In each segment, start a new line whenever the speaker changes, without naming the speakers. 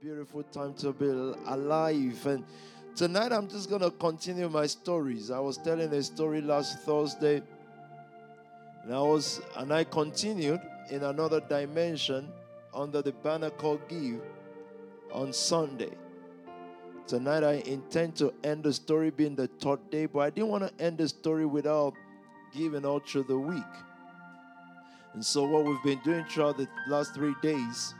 beautiful time to be alive. And tonight I'm just going to continue my stories. I was telling a story last Thursday, and I was and I continued in another dimension under the banner called Give on Sunday. Tonight I intend to end the story being the third day, but I didn't want to end the story without giving all through the week. And so what we've been doing throughout the last three days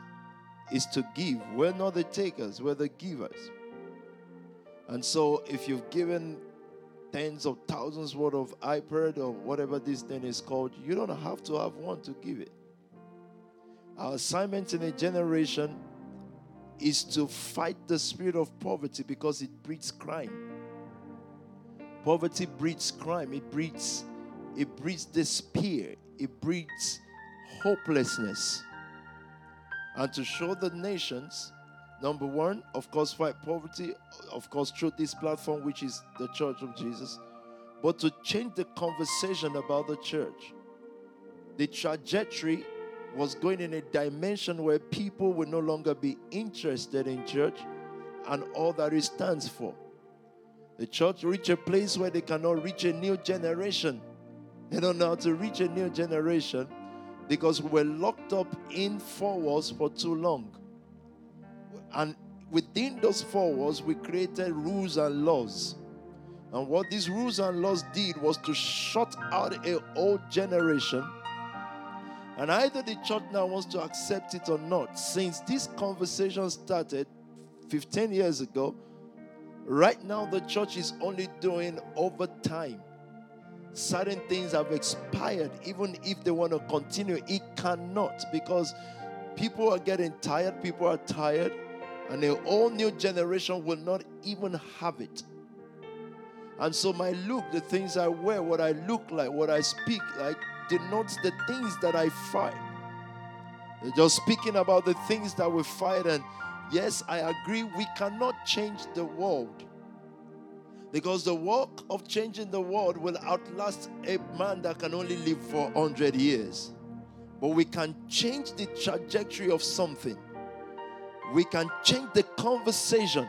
is to give. We're not the takers, we're the givers. And so if you've given tens of thousands worth of iPad or whatever this thing is called, you don't have to have one to give it. Our assignment in a generation is to fight the spirit of poverty because it breeds crime. Poverty breeds crime. It breeds it breeds despair. It breeds hopelessness and to show the nations number one of course fight poverty of course through this platform which is the church of jesus but to change the conversation about the church. The trajectory was going in a dimension where people will no longer be interested in church and all that it stands for. The church reach a place where they cannot reach a new generation. They don't know how to reach a new generation because we were locked up in four walls for too long. And within those four walls, we created rules and laws. And what these rules and laws did was to shut out a old generation. And either the church now wants to accept it or not. Since this conversation started 15 years ago, right now the church is only doing overtime certain things have expired. Even if they want to continue, it cannot because people are getting tired, people are tired, and a whole new generation will not even have it. And so, my look, the things I wear, what I look like, what I speak like, denotes the things that I fight. Just speaking about the things that we fight. And yes, I agree, we cannot change the world. Because the work of changing the world will outlast a man that can only live for 100 years. But we can change the trajectory of something. We can change the conversation.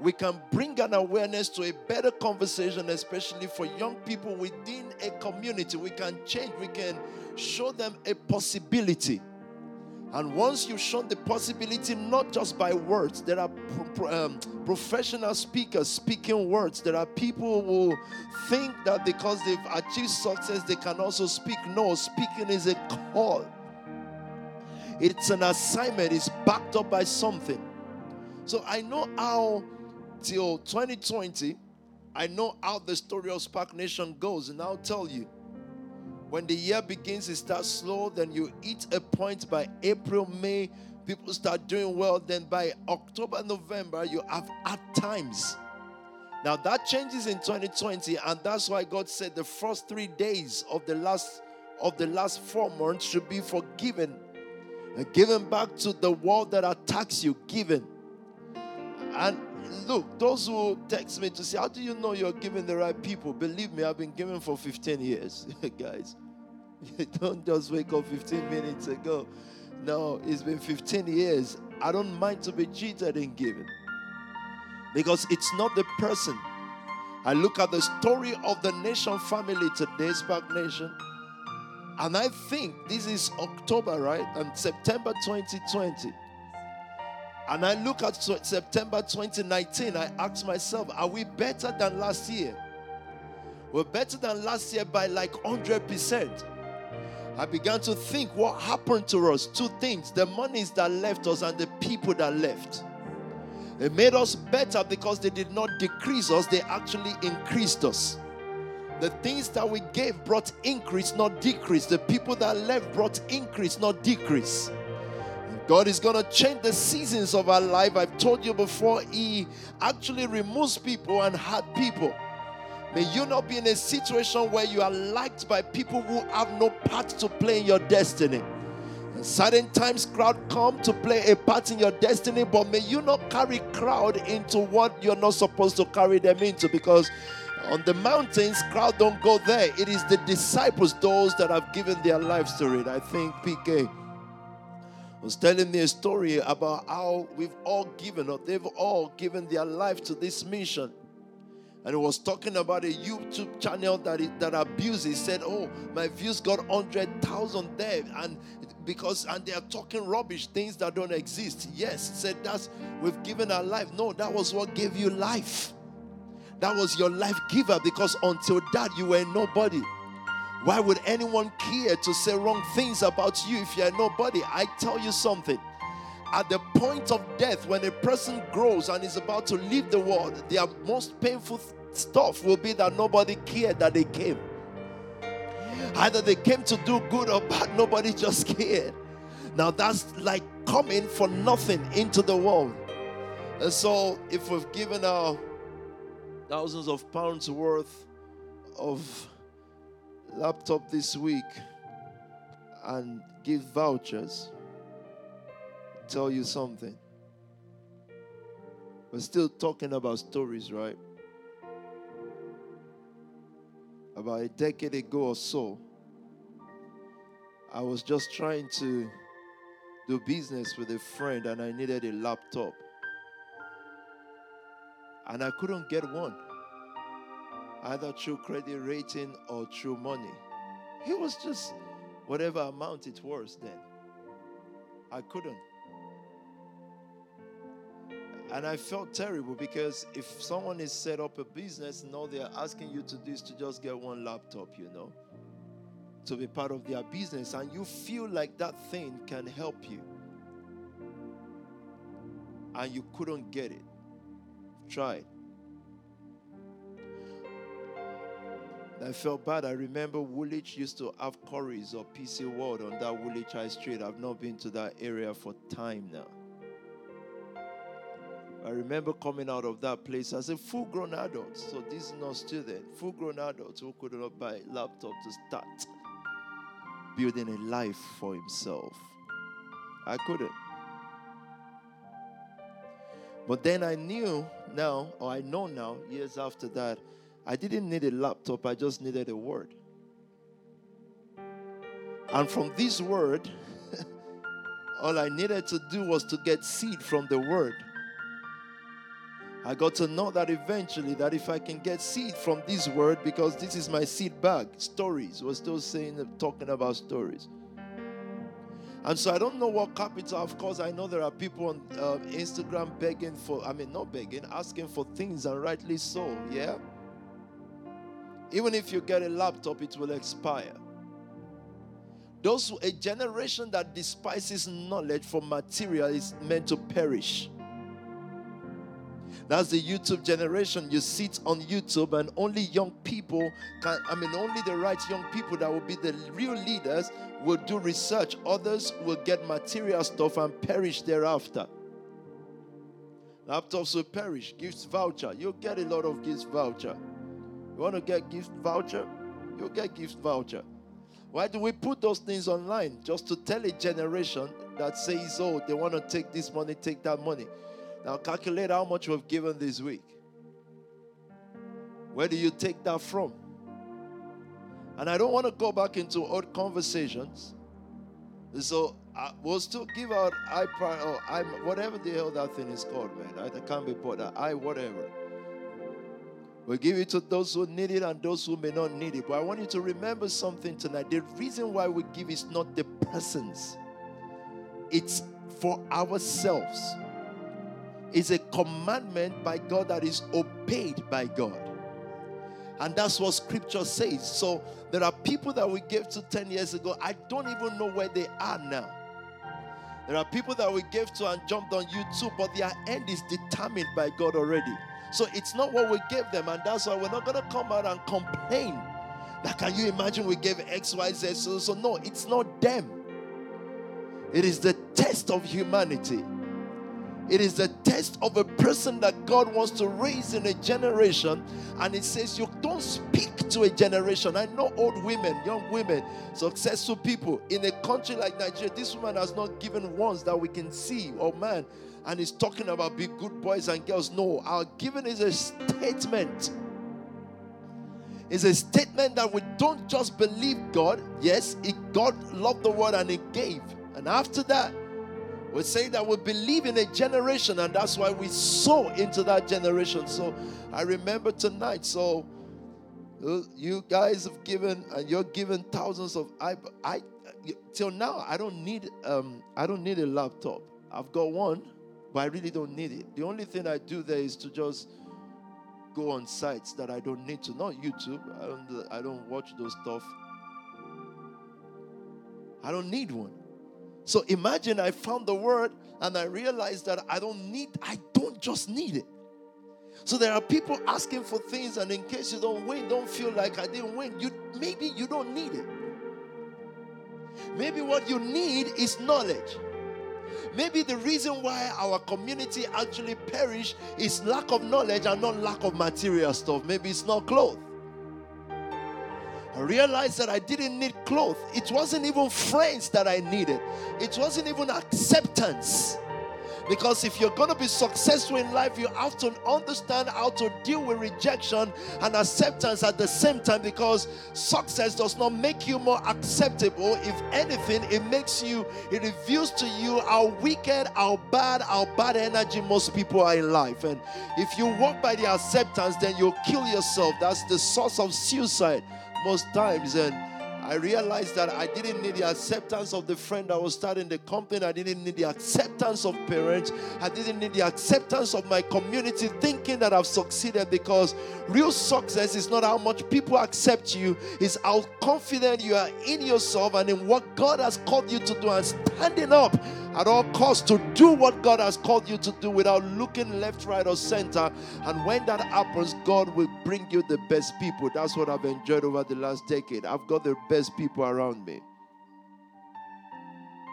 We can bring an awareness to a better conversation, especially for young people within a community. We can change, we can show them a possibility. And once you've shown the possibility, not just by words, there are um, professional speakers speaking words. There are people who think that because they've achieved success, they can also speak. No, speaking is a call, it's an assignment, it's backed up by something. So I know how, till 2020, I know how the story of Spark Nation goes, and I'll tell you. When the year begins, it starts slow, then you hit a point by April, May, people start doing well. Then by October, November, you have hard times. Now that changes in 2020, and that's why God said the first three days of the last of the last four months should be forgiven. And given back to the world that attacks you, given. And look, those who text me to say, How do you know you're giving the right people? Believe me, I've been giving for 15 years, guys. don't just wake up 15 minutes ago. No, it's been 15 years. I don't mind to be cheated in giving because it's not the person. I look at the story of the nation family today, Spark Nation, and I think this is October, right? And September 2020. And I look at September 2019, I ask myself, are we better than last year? We're better than last year by like 100%. I began to think what happened to us. Two things the monies that left us and the people that left. It made us better because they did not decrease us, they actually increased us. The things that we gave brought increase, not decrease. The people that left brought increase, not decrease. God is going to change the seasons of our life. I've told you before, He actually removes people and had people. May you not be in a situation where you are liked by people who have no part to play in your destiny. And certain times, crowd come to play a part in your destiny, but may you not carry crowd into what you're not supposed to carry them into because on the mountains, crowd don't go there. It is the disciples, those that have given their lives to it. I think PK was telling me a story about how we've all given or they've all given their life to this mission. And he was talking about a YouTube channel that that abuses. Said, "Oh, my views got hundred thousand there, and because and they are talking rubbish, things that don't exist." Yes, said that's we've given our life. No, that was what gave you life. That was your life giver because until that you were nobody. Why would anyone care to say wrong things about you if you're nobody? I tell you something. At the point of death, when a person grows and is about to leave the world, their most painful stuff will be that nobody cared that they came. Either they came to do good or bad, nobody just cared. Now that's like coming for nothing into the world. And so, if we've given our thousands of pounds worth of laptop this week and give vouchers, tell you something. We're still talking about stories, right? About a decade ago or so, I was just trying to do business with a friend and I needed a laptop. And I couldn't get one either through credit rating or through money. It was just whatever amount it was then. I couldn't. And I felt terrible because if someone is set up a business and all they're asking you to do is to just get one laptop, you know, to be part of their business, and you feel like that thing can help you, and you couldn't get it, it. I felt bad. I remember Woolwich used to have Currys or PC World on that Woolwich High Street. I've not been to that area for time now. Remember coming out of that place as a full grown adult. So this is not student, full grown adult who could not buy a laptop to start building a life for himself. I couldn't. But then I knew now, or I know now, years after that, I didn't need a laptop, I just needed a word. And from this word, all I needed to do was to get seed from the word. I got to know that eventually that if I can get seed from this word, because this is my seed bag, stories. We're still saying talking about stories. And so I don't know what capital. Of course, I know there are people on uh, Instagram begging for, I mean, not begging, asking for things, and rightly so. Yeah. Even if you get a laptop, it will expire. Those a generation that despises knowledge for material is meant to perish. That's the YouTube generation. You sit on YouTube, and only young people can, I mean, only the right young people that will be the real leaders will do research. Others will get material stuff and perish thereafter. Laptops will perish. Gifts voucher. You'll get a lot of gifts voucher. You want to get gift voucher? You'll get gift voucher. Why do we put those things online? Just to tell a generation that says, oh, they want to take this money, take that money. Now calculate how much we've given this week. Where do you take that from? And I don't want to go back into old conversations. So uh, we'll still give out I or I whatever the hell that thing is called, man. I, I can't be bothered. I whatever. We give it to those who need it and those who may not need it. But I want you to remember something tonight. The reason why we give is not the persons, it's for ourselves. It's a commandment by God that is obeyed by God. And that's what scripture says. So there are people that we gave to 10 years ago. I don't even know where they are now. There are people that we gave to and jumped on YouTube, but their end is determined by God already. So it's not what we gave them, and that's why we're not going to come out and complain. Like, can you imagine we gave X, Y, Z? So, so no, it's not them. It is the test of humanity. It is the test of a person that God wants to raise in a generation. And it says, You don't speak to a generation. I know old women, young women, successful people in a country like Nigeria. This woman has not given ones that we can see, or man, and he's talking about be good boys and girls. No, our giving is a statement. It's a statement that we don't just believe God. Yes, it, God loved the world and He gave. And after that, We say that we believe in a generation, and that's why we sow into that generation. So I remember tonight. So uh, you guys have given, and you're given thousands of. I, I till now I don't need um I don't need a laptop. I've got one, but I really don't need it. The only thing I do there is to just go on sites that I don't need to. Not YouTube. I don't I don't watch those stuff. I don't need one. So imagine I found the word and I realized that I don't need, I don't just need it. So there are people asking for things, and in case you don't win, don't feel like I didn't win. You maybe you don't need it. Maybe what you need is knowledge. Maybe the reason why our community actually perish is lack of knowledge and not lack of material stuff. Maybe it's not clothes. Realized that I didn't need clothes. It wasn't even friends that I needed. It wasn't even acceptance. Because if you're going to be successful in life, you have to understand how to deal with rejection and acceptance at the same time. Because success does not make you more acceptable. If anything, it makes you, it reveals to you how wicked, how bad, how bad energy most people are in life. And if you walk by the acceptance, then you'll kill yourself. That's the source of suicide most times. And I realized that I didn't need the acceptance of the friend that was starting the company. I didn't need the acceptance of parents. I didn't need the acceptance of my community, thinking that I've succeeded because real success is not how much people accept you, it's how confident you are in yourself and in what God has called you to do and standing up at all costs to do what God has called you to do without looking left, right, or center. And when that happens, God will bring you the best people. That's what I've enjoyed over the last decade. I've got the best people around me.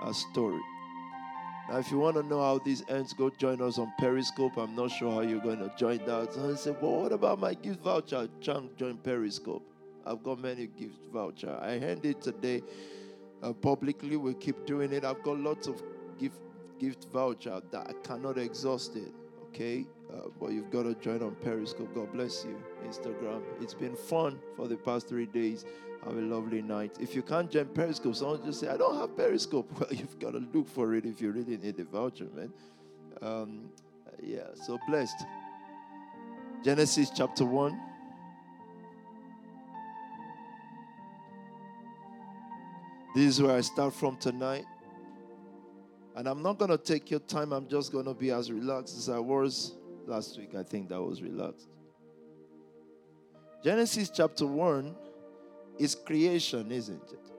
A story. Now, if you want to know how these ends go, join us on Periscope. I'm not sure how you're going to join that. So I said, well, what about my gift voucher? Chunk, join Periscope. I've got many gift voucher. I handed it today uh, publicly. We keep doing it. I've got lots of gift voucher that I cannot exhaust it. Okay, uh, but you've got to join on Periscope. God bless you. Instagram. It's been fun for the past three days. Have a lovely night. If you can't join Periscope, someone just say, I don't have Periscope. Well, you've got to look for it if you really need the voucher, man. Um, yeah, so blessed. Genesis chapter 1. This is where I start from tonight. And I'm not going to take your time. I'm just going to be as relaxed as I was last week. I think that was relaxed. Genesis chapter 1 is creation, isn't it?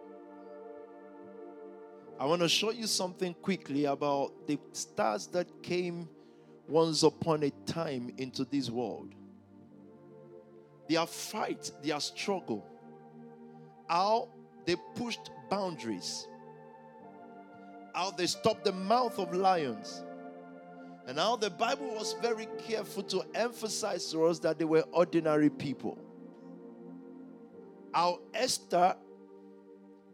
I want to show you something quickly about the stars that came once upon a time into this world. Their fight, their struggle, how they pushed boundaries how they stopped the mouth of lions, and how the Bible was very careful to emphasize to us that they were ordinary people. How Esther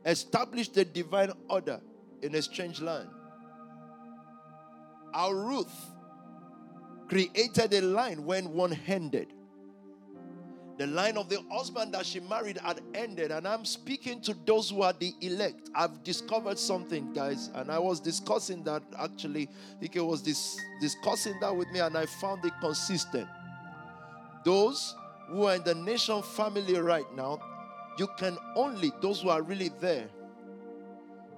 established the divine order in a strange land. How Ruth created a line when one handed. The line of the husband that she married had ended, and I'm speaking to those who are the elect. I've discovered something, guys, and I was discussing that actually. Ike was dis- discussing that with me, and I found it consistent. Those who are in the nation family right now, you can only, those who are really there,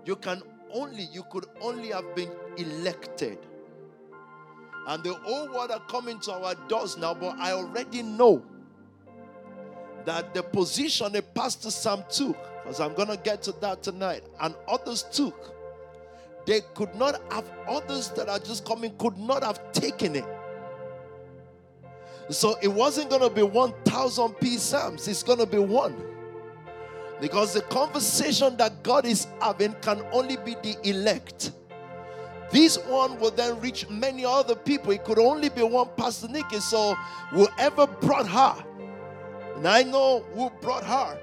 you can only, you could only have been elected. And the whole world are coming to our doors now, but I already know that the position a pastor Sam took, because I'm going to get to that tonight, and others took, they could not have, others that are just coming could not have taken it. So it wasn't going to be 1,000 P Psalms, it's going to be one. Because the conversation that God is having can only be the elect. This one will then reach many other people. It could only be one Pastor Nikki. So whoever brought her and I know who brought her.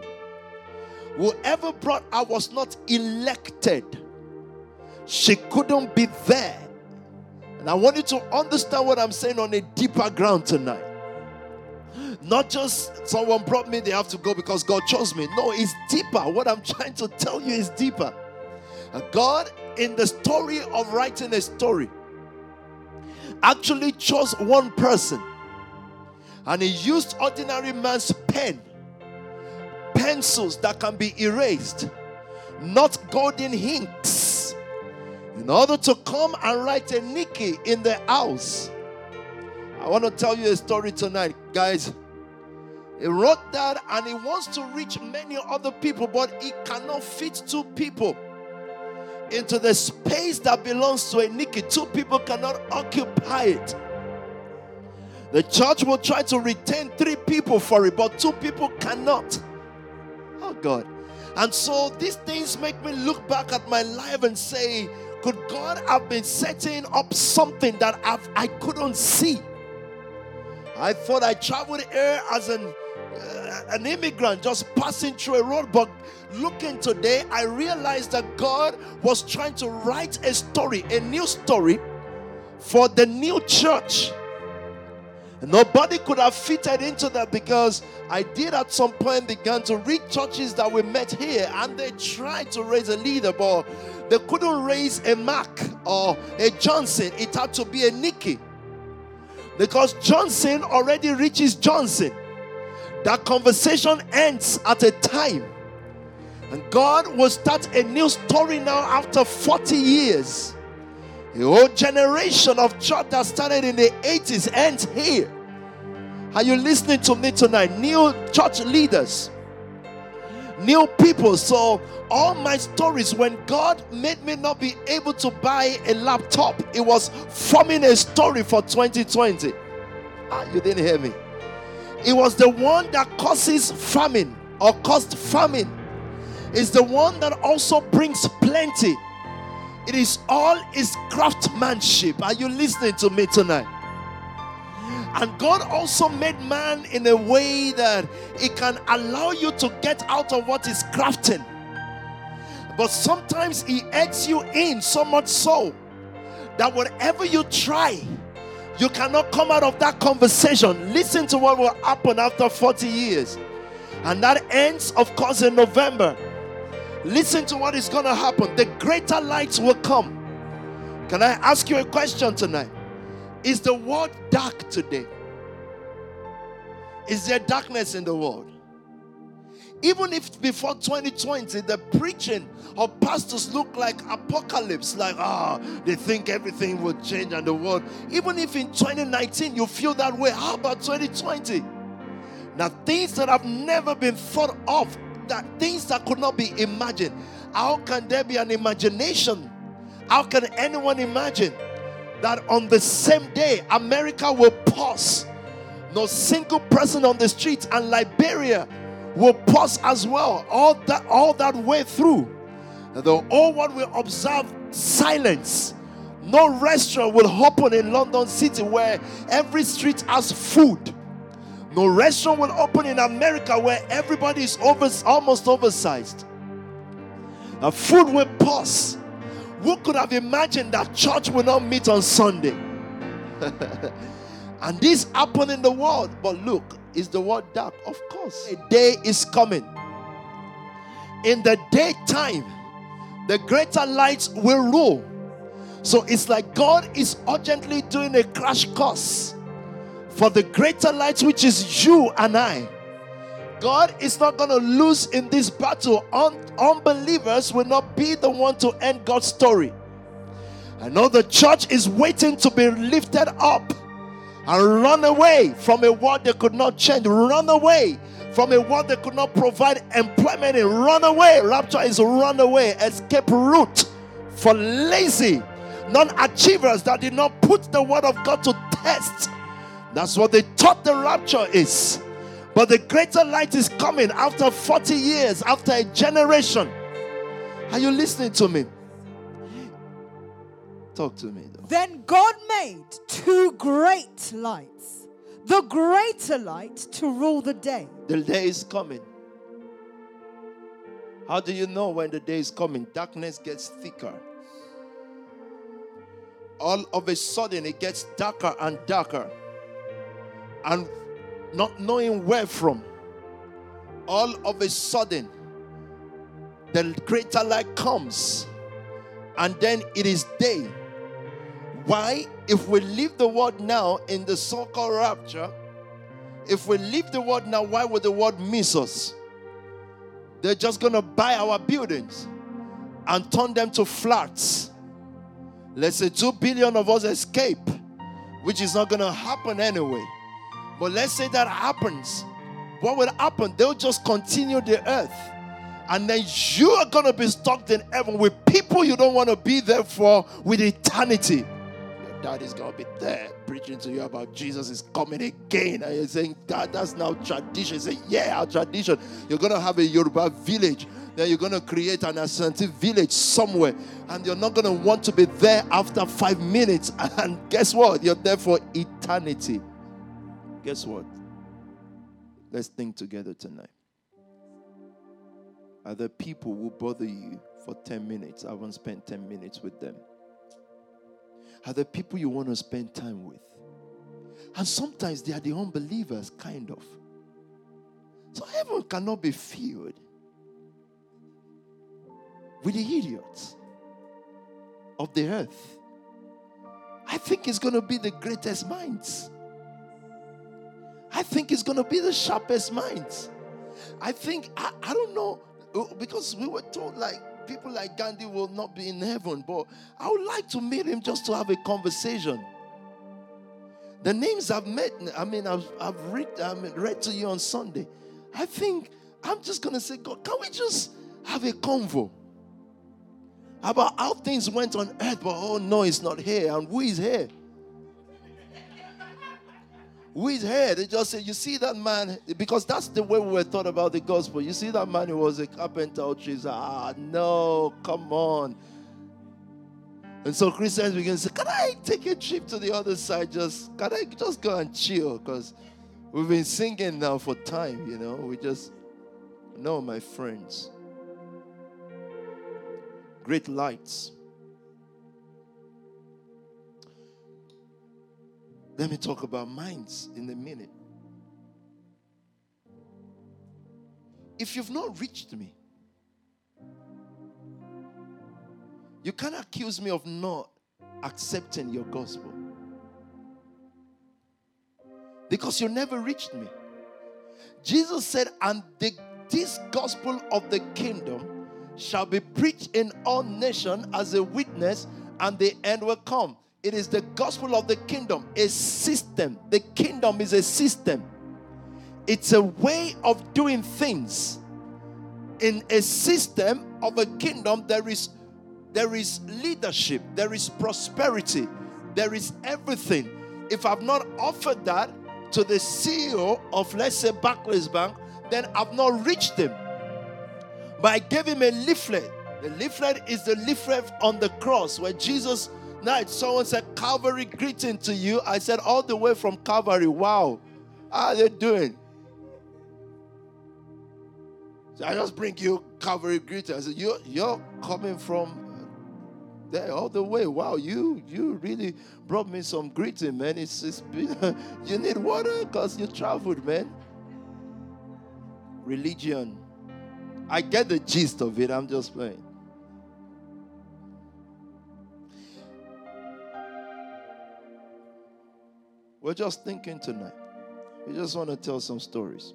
Whoever brought her was not elected. She couldn't be there. And I want you to understand what I'm saying on a deeper ground tonight. Not just someone brought me, they have to go because God chose me. No, it's deeper. What I'm trying to tell you is deeper. God in the story of writing a story, actually chose one person and he used ordinary man's pen, pencils that can be erased, not golden inks, in order to come and write a Nikki in the house. I want to tell you a story tonight, guys. He wrote that and he wants to reach many other people, but he cannot fit two people into the space that belongs to a Nikki. Two people cannot occupy it. The church will try to retain three people for it, but two people cannot. Oh God. And so these things make me look back at my life and say, could God have been setting up something that I've, I couldn't see? I thought I traveled here as an uh, an immigrant just passing through a road, but looking today, I realized that God was trying to write a story, a new story for the new church. Nobody could have fitted into that because I did at some point began to read churches that we met here and they tried to raise a leader, but they couldn't raise a Mark or a Johnson. It had to be a Nikki because Johnson already reaches Johnson. That conversation ends at a time. And God will start a new story now after 40 years. The whole generation of church that started in the 80s ends here. Are you listening to me tonight? New church leaders, new people. So, all my stories, when God made me not be able to buy a laptop, it was forming a story for 2020. Ah, you didn't hear me. It was the one that causes famine or caused famine. It's the one that also brings plenty. It is all is craftsmanship. Are you listening to me tonight? And God also made man in a way that it can allow you to get out of what is crafting. But sometimes He eggs you in so much so that whatever you try, you cannot come out of that conversation. Listen to what will happen after 40 years. And that ends, of course, in November. Listen to what is going to happen. The greater lights will come. Can I ask you a question tonight? Is the world dark today? Is there darkness in the world? Even if before 2020 the preaching of pastors look like apocalypse, like ah, they think everything will change and the world. Even if in 2019 you feel that way, how about 2020? Now, things that have never been thought of, that things that could not be imagined. How can there be an imagination? How can anyone imagine that on the same day America will pause? No single person on the streets and Liberia will pause as well all that all that way through the whole world will observe silence no restaurant will open in london city where every street has food no restaurant will open in america where everybody is over, almost oversized a food will pause who could have imagined that church will not meet on sunday and this happened in the world but look is the word dark? Of course. A day is coming. In the daytime, the greater lights will rule. So it's like God is urgently doing a crash course for the greater light, which is you and I. God is not going to lose in this battle. Un- unbelievers will not be the one to end God's story. I know the church is waiting to be lifted up and run away from a world they could not change. Run away from a world they could not provide employment in. Run away. Rapture is run away, escape route for lazy non achievers that did not put the word of God to test. That's what they thought the rapture is. But the greater light is coming after 40 years, after a generation. Are you listening to me? Talk to me. Though.
Then God made two great lights, the greater light to rule the day.
The day is coming. How do you know when the day is coming? Darkness gets thicker. All of a sudden, it gets darker and darker. And not knowing where from, all of a sudden, the greater light comes and then it is day. Why? If we leave the world now in the so called rapture, if we leave the world now, why would the world miss us? They're just going to buy our buildings and turn them to flats. Let's say 2 billion of us escape, which is not going to happen anyway. But let's say that happens. What will happen? They'll just continue the earth. And then you are going to be stuck in heaven with people you don't want to be there for with eternity. Your dad is going to be there preaching to you about Jesus is coming again. And you're saying, God, that's now tradition. You Say, yeah, our tradition. You're going to have a Yoruba village. Then you're going to create an Ashanti village somewhere. And you're not going to want to be there after five minutes. And guess what? You're there for eternity. Guess what? Let's think together tonight. Are there people who bother you for 10 minutes? I haven't spent 10 minutes with them. Are there people you want to spend time with? And sometimes they are the unbelievers, kind of. So heaven cannot be filled with the idiots of the earth. I think it's going to be the greatest minds. I think it's going to be the sharpest minds. I think, I, I don't know, uh, because we were told like people like Gandhi will not be in heaven, but I would like to meet him just to have a conversation. The names I've met, I mean, I've, I've read, I read to you on Sunday. I think I'm just going to say, God, can we just have a convo about how things went on earth, but oh no, it's not here, and who is here? Is here? They just say, You see that man? Because that's the way we were taught about the gospel. You see that man who was a carpenter or Ah, no, come on. And so Christians begin to say, Can I take a trip to the other side? Just can I just go and chill? Because we've been singing now for time, you know. We just no, my friends. Great lights Let me talk about minds in a minute. If you've not reached me, you can't accuse me of not accepting your gospel. Because you never reached me. Jesus said, And the, this gospel of the kingdom shall be preached in all nations as a witness, and the end will come. It is the gospel of the kingdom, a system. The kingdom is a system, it's a way of doing things. In a system of a kingdom, there is there is leadership, there is prosperity, there is everything. If I've not offered that to the CEO of, let's say, Barclays Bank, then I've not reached him. But I gave him a leaflet. The leaflet is the leaflet on the cross where Jesus night, someone said, Calvary greeting to you. I said, all the way from Calvary. Wow. How are they doing? So I just bring you Calvary greeting. I said, you're, you're coming from uh, there all the way. Wow, you you really brought me some greeting, man. It's, it's you need water because you traveled, man. Religion. I get the gist of it. I'm just playing. We're just thinking tonight. We just want to tell some stories.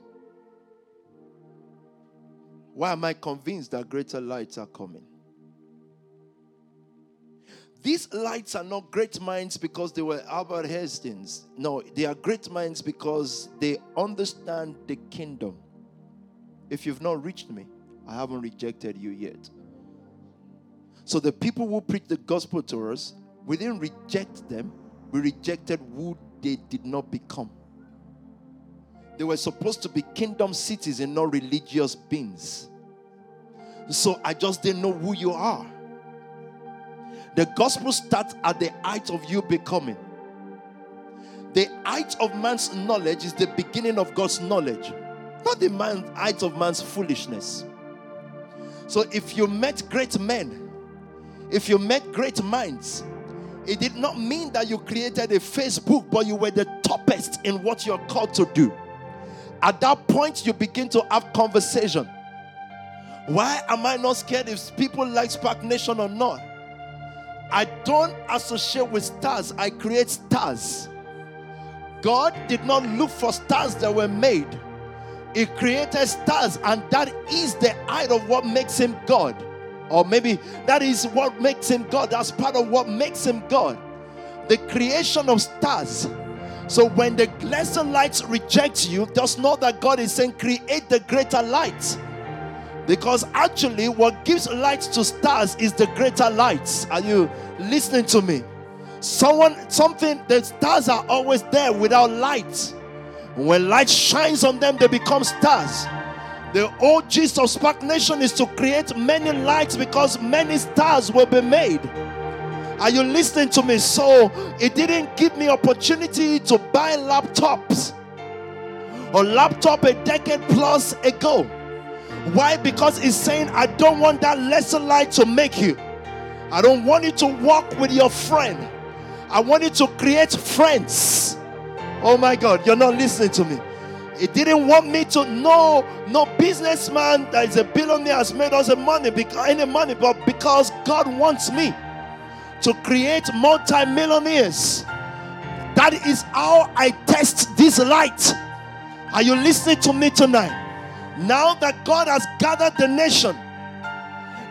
Why am I convinced that greater lights are coming? These lights are not great minds because they were Albert Einsteins. No, they are great minds because they understand the kingdom. If you've not reached me, I haven't rejected you yet. So the people who preach the gospel to us, we didn't reject them, we rejected who they did not become. They were supposed to be kingdom cities and not religious beings. So I just didn't know who you are. The gospel starts at the height of you becoming. The height of man's knowledge is the beginning of God's knowledge, not the man, height of man's foolishness. So if you met great men, if you met great minds, it did not mean that you created a Facebook, but you were the toppest in what you're called to do. At that point, you begin to have conversation. Why am I not scared if people like Spark Nation or not? I don't associate with stars, I create stars. God did not look for stars that were made. He created stars, and that is the height of what makes him God. Or maybe that is what makes him God. That's part of what makes him God. The creation of stars. So when the lesser lights reject you, just know that God is saying, create the greater light. Because actually, what gives light to stars is the greater lights. Are you listening to me? Someone, something, the stars are always there without light. When light shines on them, they become stars. The old gist of Spark Nation is to create many lights because many stars will be made. Are you listening to me? So it didn't give me opportunity to buy laptops or laptop a decade plus ago. Why? Because it's saying I don't want that lesser light to make you. I don't want you to walk with your friend. I want you to create friends. Oh my God, you're not listening to me. It didn't want me to know no businessman that is a billionaire has made us a money because any money, but because God wants me to create multi-millionaires. That is how I test this light. Are you listening to me tonight? Now that God has gathered the nation,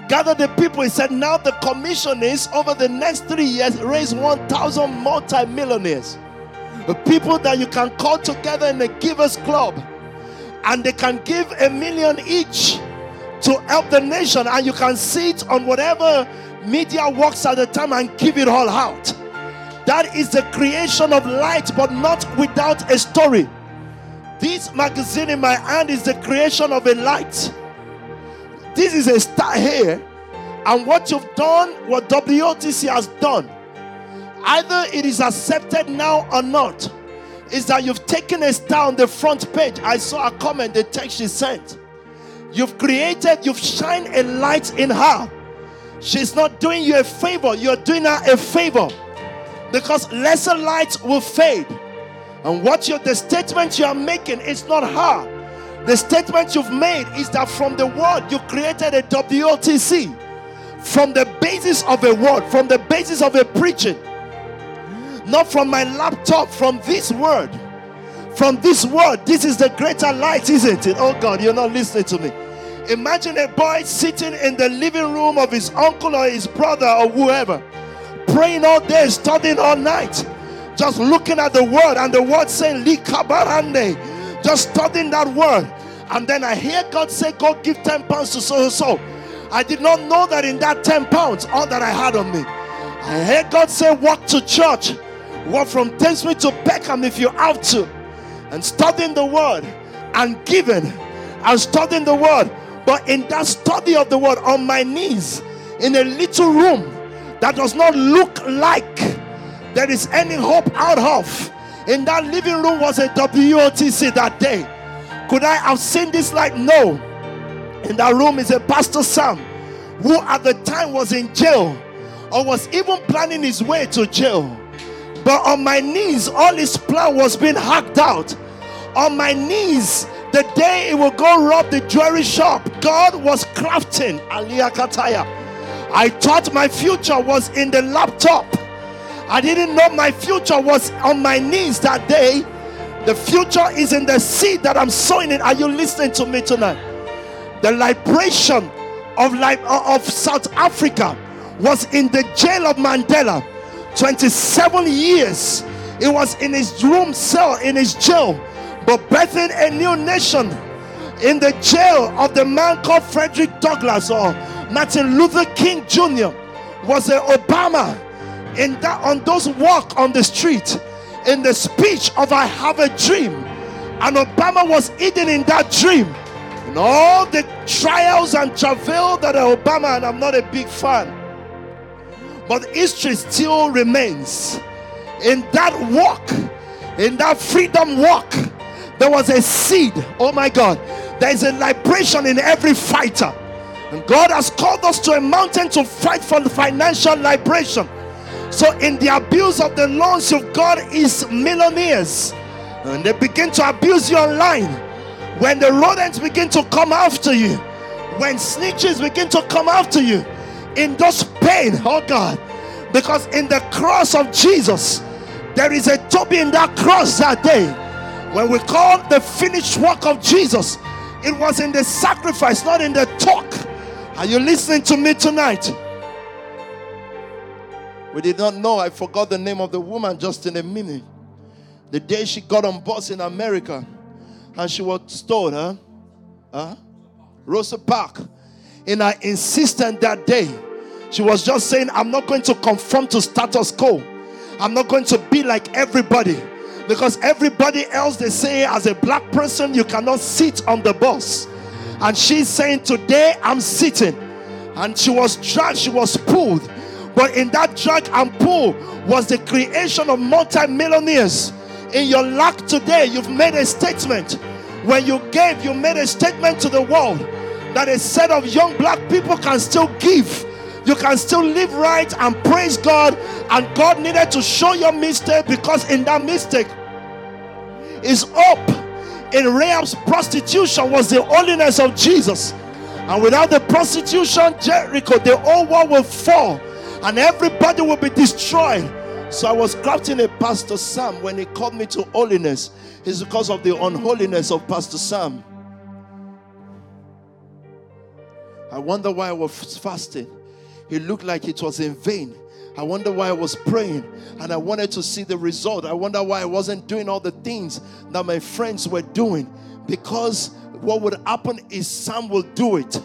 gathered the people, He said, now the commission is over the next three years, raise 1,000 multi-millionaires people that you can call together in a givers club and they can give a million each to help the nation and you can see it on whatever media works at the time and give it all out. That is the creation of light but not without a story. This magazine in my hand is the creation of a light. This is a star here and what you've done what WOTC has done Either it is accepted now or not. Is that you've taken star on the front page. I saw a comment, the text she sent. You've created, you've shined a light in her. She's not doing you a favor, you're doing her a favor. Because lesser lights will fade. And what you the statement you are making is not her. The statement you've made is that from the word you created a WOTC. From the basis of a word, from the basis of a preaching not from my laptop, from this word. From this word, this is the greater light, isn't it? Oh God, you're not listening to me. Imagine a boy sitting in the living room of his uncle or his brother or whoever, praying all day, studying all night, just looking at the word and the word saying, just studying that word. And then I hear God say, Go give 10 pounds to so and so. I did not know that in that 10 pounds, all that I had on me. I heard God say, Walk to church. Walk from Thamesmead to Peckham if you have to. And studying the word and giving and studying the word. But in that study of the word, on my knees, in a little room that does not look like there is any hope out of. In that living room was a WOTC that day. Could I have seen this light? No. In that room is a Pastor Sam who at the time was in jail or was even planning his way to jail. But on my knees, all his plan was being hacked out. On my knees, the day he will go rob the jewelry shop, God was crafting Aliyah Kataya. I thought my future was in the laptop. I didn't know my future was on my knees that day. The future is in the seed that I'm sowing in. Are you listening to me tonight? The liberation of, life of South Africa was in the jail of Mandela 27 years. He was in his room cell in his jail, but birthing a new nation in the jail of the man called Frederick Douglass or Martin Luther King Jr. was a Obama in that on those walk on the street in the speech of I have a dream and Obama was hidden in that dream and all the trials and travail that Obama and I'm not a big fan but history still remains. In that walk, in that freedom walk, there was a seed. Oh my God. There is a liberation in every fighter. And God has called us to a mountain to fight for the financial liberation. So, in the abuse of the loans of God is millionaires. And they begin to abuse you online. When the rodents begin to come after you, when snitches begin to come after you, in those pain, oh God, Because in the cross of Jesus, there is a Toby in that cross that day. When we call the finished work of Jesus, it was in the sacrifice, not in the talk. Are you listening to me tonight? We did not know. I forgot the name of the woman just in a minute. The day she got on bus in America and she was told, huh? huh? Rosa Park. In her insistence that day, she was just saying, I'm not going to conform to status quo. I'm not going to be like everybody. Because everybody else, they say, as a black person, you cannot sit on the bus. And she's saying, Today I'm sitting. And she was dragged, she was pulled. But in that drag and pull was the creation of multi-millionaires. In your lack today, you've made a statement. When you gave, you made a statement to the world that a set of young black people can still give you can still live right and praise God. And God needed to show your mistake because in that mistake is hope. In Rahab's prostitution was the holiness of Jesus. And without the prostitution, Jericho, the whole world will fall and everybody will be destroyed. So I was crafting a Pastor Sam when he called me to holiness. It's because of the unholiness of Pastor Sam. I wonder why I was fasting it looked like it was in vain. I wonder why I was praying and I wanted to see the result. I wonder why I wasn't doing all the things that my friends were doing. Because what would happen is Sam will do it.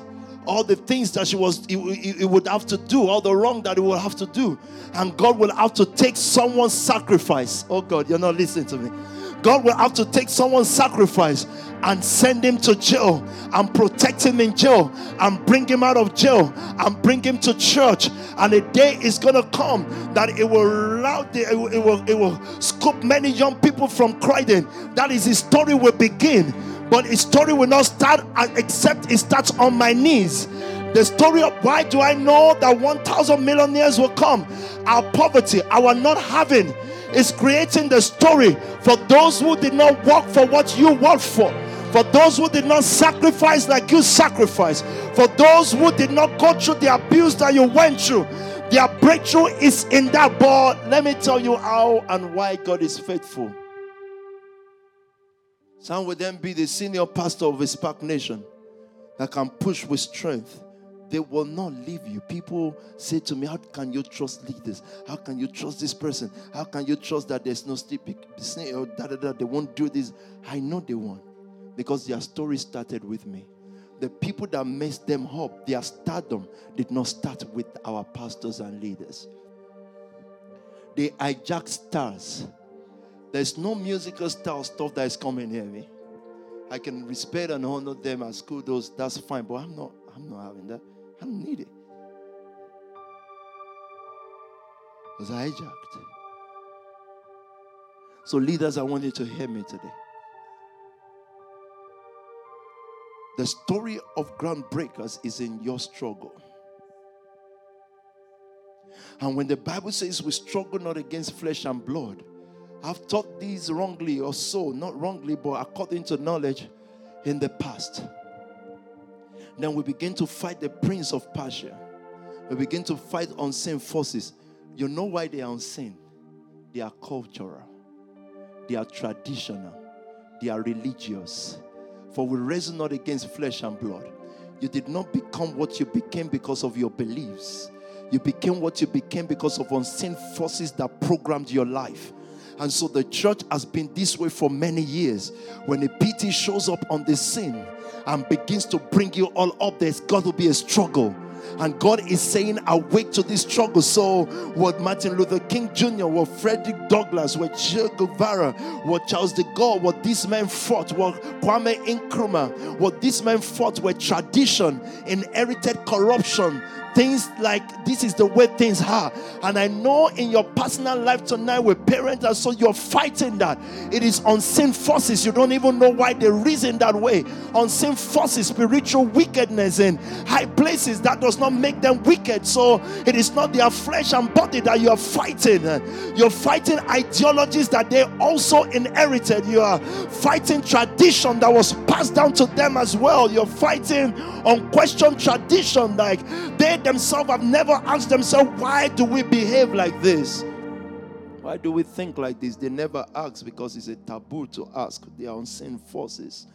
All the things that she was, it would have to do, all the wrong that it would have to do. And God will have to take someone's sacrifice. Oh God, you're not listening to me. God will have to take someone's sacrifice and send him to jail and protect him in jail and bring him out of jail and bring him to church. And a day is gonna come that it will allow it will, it will, it will scoop many young people from Croydon. That is his story will begin. But his story will not start uh, except it starts on my knees. The story of why do I know that 1,000 millionaires will come? Our poverty, our not having, is creating the story for those who did not work for what you work for. For those who did not sacrifice like you sacrificed. For those who did not go through the abuse that you went through. Their breakthrough is in that. But let me tell you how and why God is faithful. Some would then be the senior pastor of a Spark Nation that can push with strength they will not leave you. People say to me, How can you trust leaders? How can you trust this person? How can you trust that there's no sleep? Or oh, da, da, da, they won't do this? I know they won't because their story started with me. The people that messed them up, their stardom did not start with our pastors and leaders. They hijacked stars. There's no musical style stuff that is coming here. Me. I can respect and honor them as kudos, that's fine, but I'm not I'm not having that. I don't need it. It was hijacked. So, leaders, I want you to hear me today. The story of groundbreakers is in your struggle. And when the Bible says we struggle not against flesh and blood, I've taught these wrongly or so, not wrongly, but according to knowledge in the past. Then we begin to fight the prince of Persia. We begin to fight unseen forces. You know why they are unseen? They are cultural, they are traditional, they are religious. For we wrestle not against flesh and blood. You did not become what you became because of your beliefs. You became what you became because of unseen forces that programmed your life. And so the church has been this way for many years. When a PT shows up on the scene and begins to bring you all up, there's got to be a struggle. And God is saying, awake to this struggle. So, what Martin Luther King Jr., what Frederick Douglass, what Che Guevara, what Charles de Gaulle, what these men fought, what Kwame Nkrumah, what these men fought were tradition, inherited corruption, things like this is the way things are. And I know in your personal life tonight with parents, and so you're fighting that. It is unseen forces. You don't even know why they reason that way. Unseen forces, spiritual wickedness in high places that does does not make them wicked. So it is not their flesh and body that you are fighting. You're fighting ideologies that they also inherited. You are fighting tradition that was passed down to them as well. You're fighting unquestioned tradition. Like they themselves have never asked themselves, why do we behave like this? Why do we think like this? They never ask because it's a taboo to ask. They are unseen forces.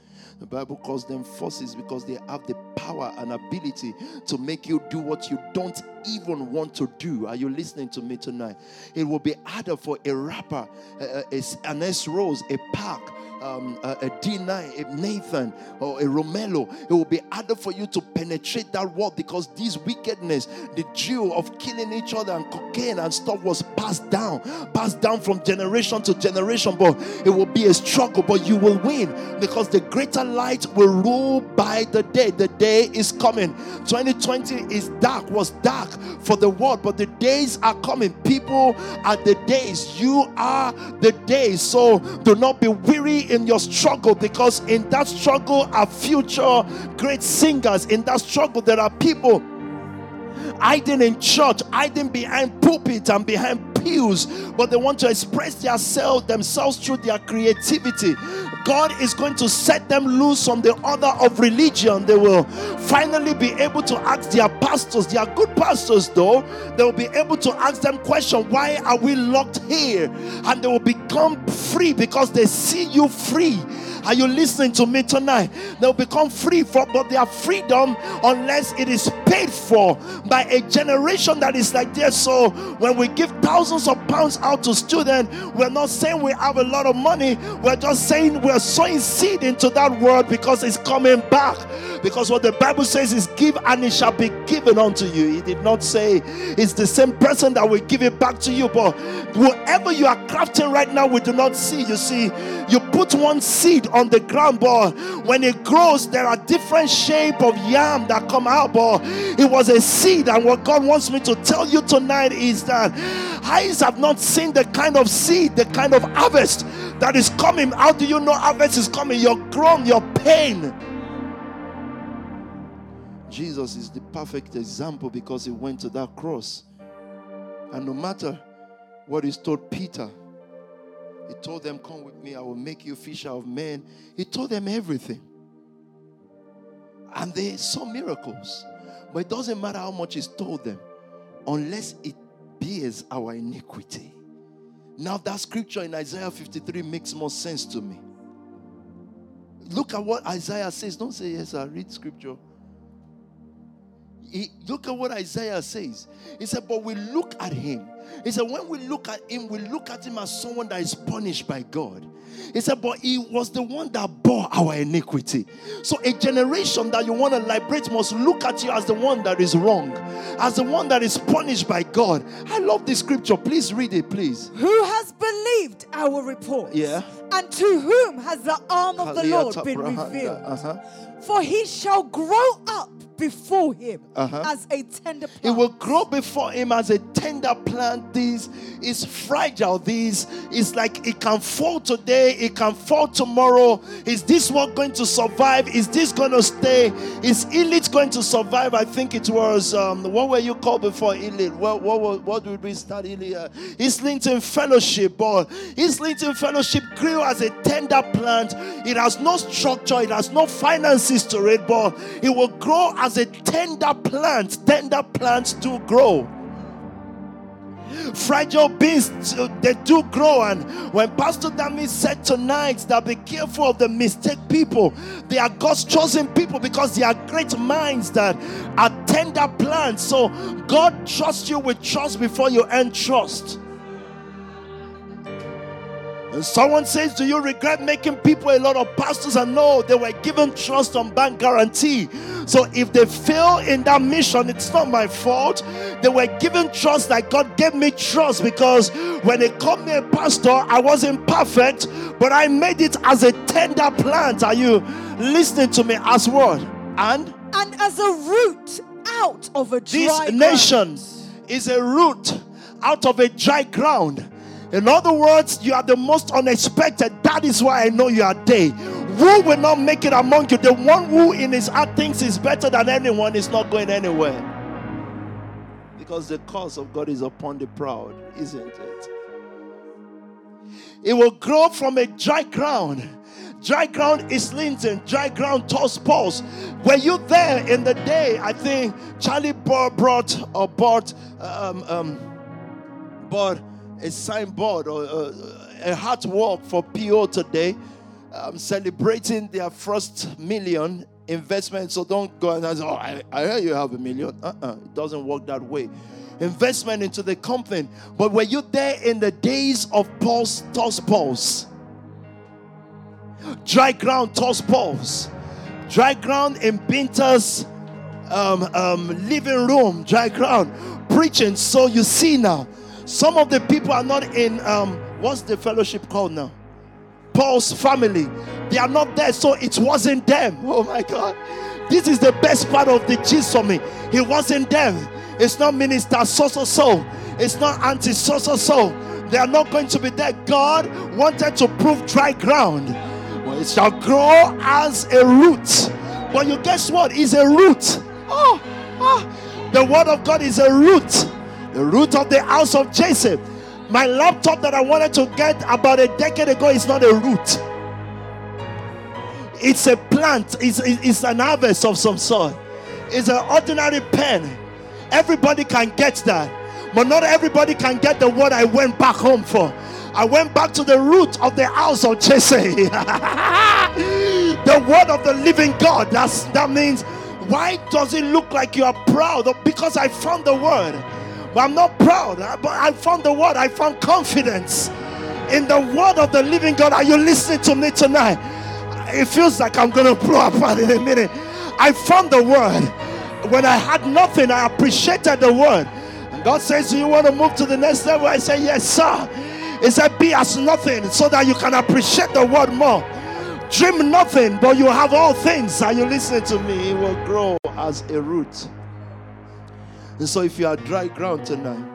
The Bible calls them forces because they have the power and ability to make you do what you don't even want to do. Are you listening to me tonight? It will be harder for a rapper, a, a, an S Rose, a Park, um, a, a D9, a Nathan, or a Romelo, it will be harder for you to penetrate that world because this wickedness, the Jew of killing each other and cocaine and stuff was passed down, passed down from generation to generation. But it will be a struggle, but you will win because the greater light will rule by the day. The day is coming. 2020 is dark, was dark for the world, but the days are coming. People are the days. You are the days. So do not be weary in your struggle because in that struggle are future great singers. In that struggle, there are people hiding in church, hiding behind pulpit and behind pews, but they want to express themselves themselves through their creativity. God is going to set them loose from the order of religion. They will finally be able to ask their pastors, they are good pastors though, they will be able to ask them question, why are we locked here? And they will become free because they see you free are you listening to me tonight? They'll become free from but their freedom unless it is paid for by a generation that is like this. So when we give thousands of pounds out to students, we're not saying we have a lot of money. We're just saying we're sowing seed into that word because it's coming back. Because what the Bible says is give and it shall be given unto you. He did not say it's the same person that will give it back to you. But whatever you are crafting right now, we do not see. You see, you put one seed on the ground, but when it grows, there are different shape of yam that come out. But it was a seed, and what God wants me to tell you tonight is that eyes have not seen the kind of seed, the kind of harvest that is coming. How do you know harvest is coming? You're grown, your pain. Jesus is the perfect example because he went to that cross. And no matter what he told Peter, he told them, Come with me, I will make you fisher of men. He told them everything. And they saw miracles. But it doesn't matter how much he's told them, unless it bears our iniquity. Now, that scripture in Isaiah 53 makes more sense to me. Look at what Isaiah says. Don't say, Yes, I read scripture. He, look at what Isaiah says. He said, But we look at him he said, when we look at him, we look at him as someone that is punished by God. He said, but he was the one that bore our iniquity. So a generation that you want to liberate must look at you as the one that is wrong, as the one that is punished by God. I love this scripture. Please read it, please.
Who has believed our report?
Yeah.
And to whom has the arm of the Lord been revealed? Uh-huh. For he shall grow up before him uh-huh. as a tender plant.
It will grow before him as a tender plant. This is fragile. This is like it can fall today, it can fall tomorrow. Is this one going to survive? Is this going to stay? Is elite going to survive? I think it was um, what were you called before elite? What what what, what did we start earlier? Islington Fellowship, but Islington Fellowship grew as a tender plant. It has no structure, it has no finances to it, but it will grow as as a tender plant, tender plants do grow. Fragile beings, uh, they do grow. And when Pastor Dami said tonight that be careful of the mistake people, they are God's chosen people because they are great minds that are tender plants. So God trusts you with trust before you earn trust. And someone says, Do you regret making people a lot of pastors? And no, they were given trust on bank guarantee. So if they fail in that mission, it's not my fault. They were given trust that God gave me trust because when they called me a pastor, I wasn't perfect, but I made it as a tender plant. Are you listening to me as what? And
and as a root out of a dry
this nation is a root out of a dry ground. In other words, you are the most unexpected. That is why I know you are there. Who will not make it among you? The one who in his heart thinks is better than anyone is not going anywhere. Because the curse of God is upon the proud, isn't it? It will grow from a dry ground. Dry ground is Linton, dry ground toss pulse. Were you there in the day? I think Charlie brought or bought um, um, bought a signboard or uh, a hard work for PO today, I'm celebrating their first million investment. So don't go and say, "Oh, I, I hear you have a million. Uh-uh, it doesn't work that way investment into the company. But were you there in the days of Paul's toss balls? Dry ground toss balls. Dry ground in Pinter's um, um, living room, dry ground, preaching. So you see now, some of the people are not in um, what's the fellowship called now? Paul's family. They are not there, so it wasn't them. Oh my God. This is the best part of the gist for me. He wasn't them. It's not minister so so so. It's not anti so so so. They are not going to be there. God wanted to prove dry ground. Well, it shall grow as a root. But you guess what? Is a root. Oh, oh, the word of God is a root. The root of the house of Jesse. My laptop that I wanted to get about a decade ago is not a root. It's a plant. It's, it's an harvest of some sort. It's an ordinary pen. Everybody can get that. But not everybody can get the word I went back home for. I went back to the root of the house of Jesse. the word of the living God. That's that means why does it look like you are proud? Because I found the word. But I'm not proud. But I found the word. I found confidence in the word of the living God. Are you listening to me tonight? It feels like I'm gonna blow apart in a minute. I found the word when I had nothing, I appreciated the word. And God says, Do you want to move to the next level? I say, Yes, sir. He said, Be as nothing so that you can appreciate the word more. Dream nothing, but you have all things. Are you listening to me? It will grow as a root. And so, if you are dry ground tonight,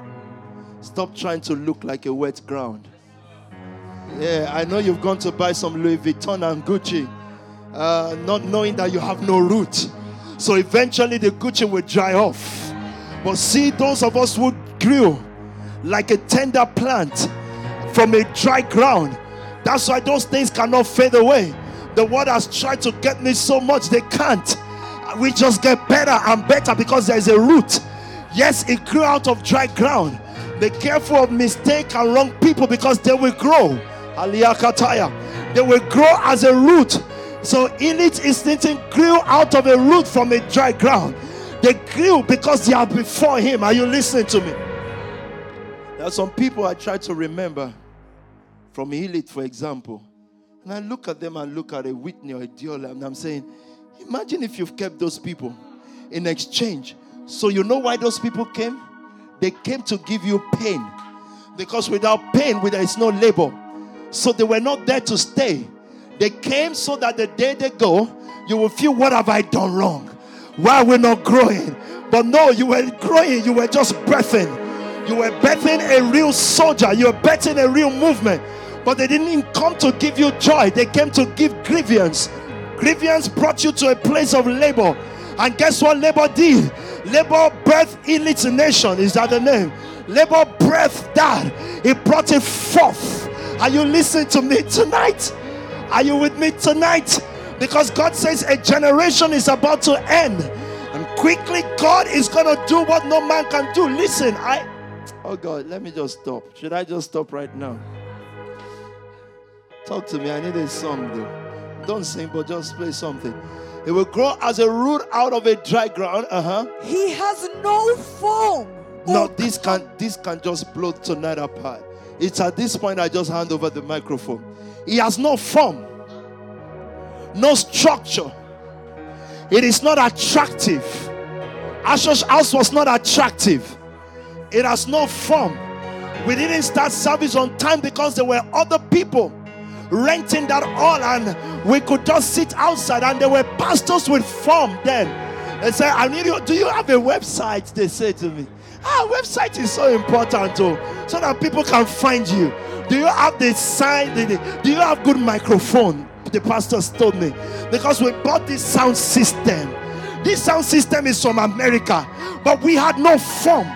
stop trying to look like a wet ground. Yeah, I know you've gone to buy some Louis Vuitton and Gucci, uh, not knowing that you have no root. So eventually the Gucci will dry off. But see, those of us who grew like a tender plant from a dry ground, that's why those things cannot fade away. The world has tried to get me so much, they can't. We just get better and better because there's a root. Yes, it grew out of dry ground. Be careful of mistake and wrong people because they will grow. Aliyakataya. They will grow as a root so elite instinct grew out of a root from a dry ground. They grew because they are before him. Are you listening to me? There are some people I try to remember from Elite, for example. And I look at them and look at a Whitney or a Diola, and I'm saying, imagine if you've kept those people in exchange. So you know why those people came? They came to give you pain. Because without pain, there is no labor. So they were not there to stay. They came so that the day they go, you will feel, What have I done wrong? Why we're not growing? But no, you were growing, you were just breathing. You were birthing a real soldier, you were birthing a real movement. But they didn't come to give you joy, they came to give grievance. Grievance brought you to a place of labor. And guess what labor did? Labor birth elite nation. Is that the name? Labor breath that. He brought it forth. Are you listening to me tonight? Are you with me tonight? Because God says a generation is about to end. And quickly, God is going to do what no man can do. Listen, I. Oh God, let me just stop. Should I just stop right now? Talk to me. I need a song though. Don't sing, but just play something. It will grow as a root out of a dry ground. Uh huh.
He has no form.
No, this can this can just blow tonight apart. It's at this point I just hand over the microphone. He has no form, no structure. It is not attractive. Asher's house was not attractive. It has no form. We didn't start service on time because there were other people renting that all, and we could just sit outside and there were pastors with form then. They said, I need you. Do you have a website? They say to me. Ah, website is so important too, so that people can find you. Do you have the sign? Do you have good microphone? The pastors told me because we bought this sound system. This sound system is from America, but we had no form.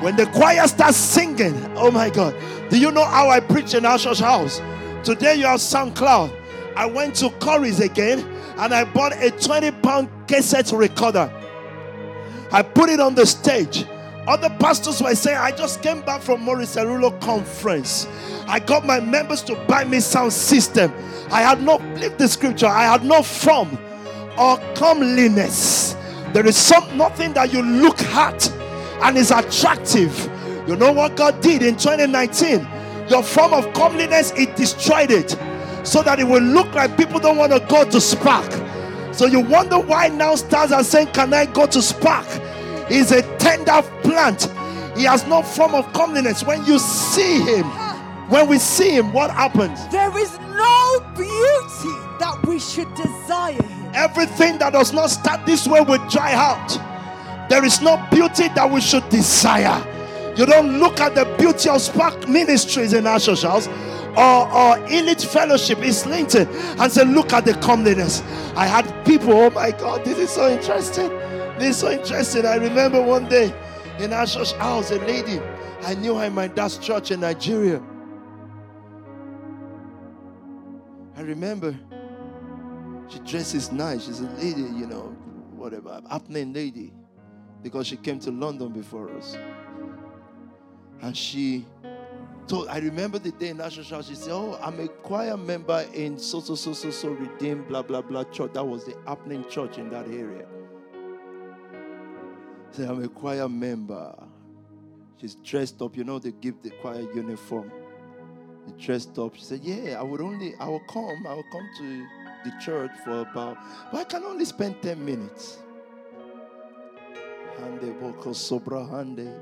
When the choir starts singing, oh my God. Do you know how I preach in our church house? Today you have SoundCloud. I went to Currys again and I bought a 20 pound cassette recorder. I put it on the stage. Other pastors were saying, I just came back from Morris Cerullo conference. I got my members to buy me sound system. I had not lived the scripture. I had no form or comeliness. There is some nothing that you look at and is attractive. You know what God did in 2019? Your form of comeliness, it destroyed it so that it will look like people don't want to go to Spark. So you wonder why now stars are saying, Can I go to Spark? He's a tender plant. He has no form of comeliness. When you see him, when we see him, what happens?
There is no beauty that we should desire him.
Everything that does not start this way will dry out. There is no beauty that we should desire. You don't look at the beauty of Spark Ministries in our socials or, or Elite Fellowship is linked and say, Look at the comeliness. I had people, oh my God, this is so interesting. This is so interesting. I remember one day in church house, a lady, I knew her in my dad's church in Nigeria. I remember she dresses nice. She's a lady, you know, whatever, happening lady, because she came to London before us. And she told, I remember the day in National Church, she said, Oh, I'm a choir member in so, so, so, so, so, redeemed, blah, blah, blah church. That was the happening church in that area. Say, I'm a choir member. She's dressed up. You know, they give the choir uniform. She dressed up. She said, Yeah, I would only, I will come. I will come to the church for about, but I can only spend 10 minutes. Hande boko sobra hande.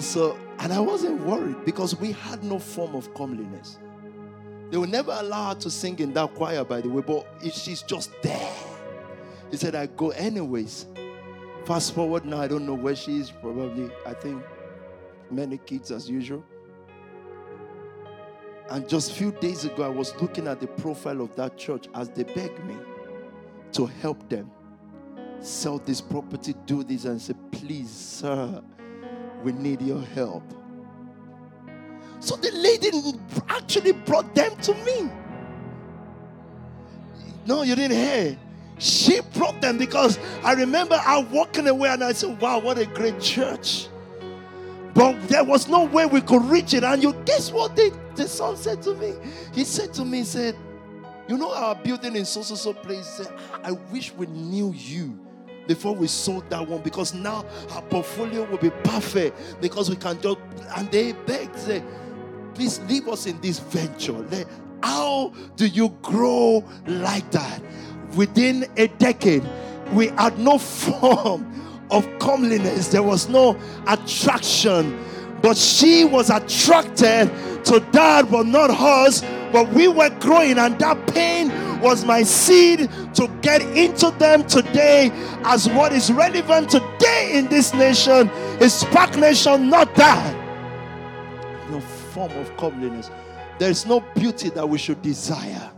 So, and I wasn't worried because we had no form of comeliness. They will never allow her to sing in that choir, by the way, but if she's just there, he said, I go anyways. Fast forward now, I don't know where she is. Probably, I think, many kids as usual. And just a few days ago, I was looking at the profile of that church as they begged me to help them sell this property, do this, and say, please, sir, we need your help. So the lady actually brought them to me. No, you didn't hear. She brought them because I remember I walking away and I said, Wow, what a great church. But there was no way we could reach it. And you guess what the, the son said to me? He said to me, he said, You know our building in so so so place? Said, I wish we knew you before we sold that one because now our portfolio will be perfect because we can just and they begged, say, please leave us in this venture. How do you grow like that? within a decade, we had no form of comeliness, there was no attraction. But she was attracted to that, but not us. But we were growing, and that pain was my seed to get into them today as what is relevant today in this nation is Spark Nation, not that. No form of comeliness. There is no beauty that we should desire.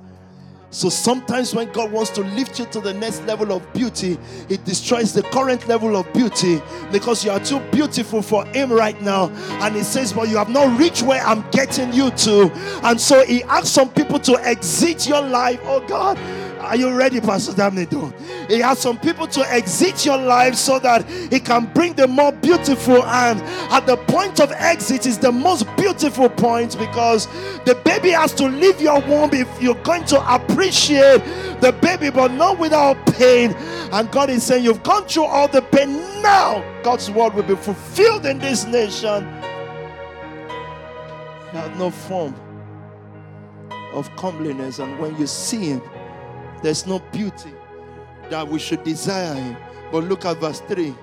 So sometimes when God wants to lift you to the next level of beauty, it destroys the current level of beauty because you are too beautiful for Him right now. And He says, But you have not reached where I'm getting you to. And so He asks some people to exit your life. Oh God, are you ready, Pastor Damnedo? He has some people to exit your life so that he can bring the more beautiful. And at the point of exit is the most beautiful point because the baby has to leave your womb if you're going to appreciate the baby, but not without pain. And God is saying, You've gone through all the pain. Now God's word will be fulfilled in this nation. You have no form of comeliness, and when you see Him, there's no beauty that we should desire him. But look at verse 3.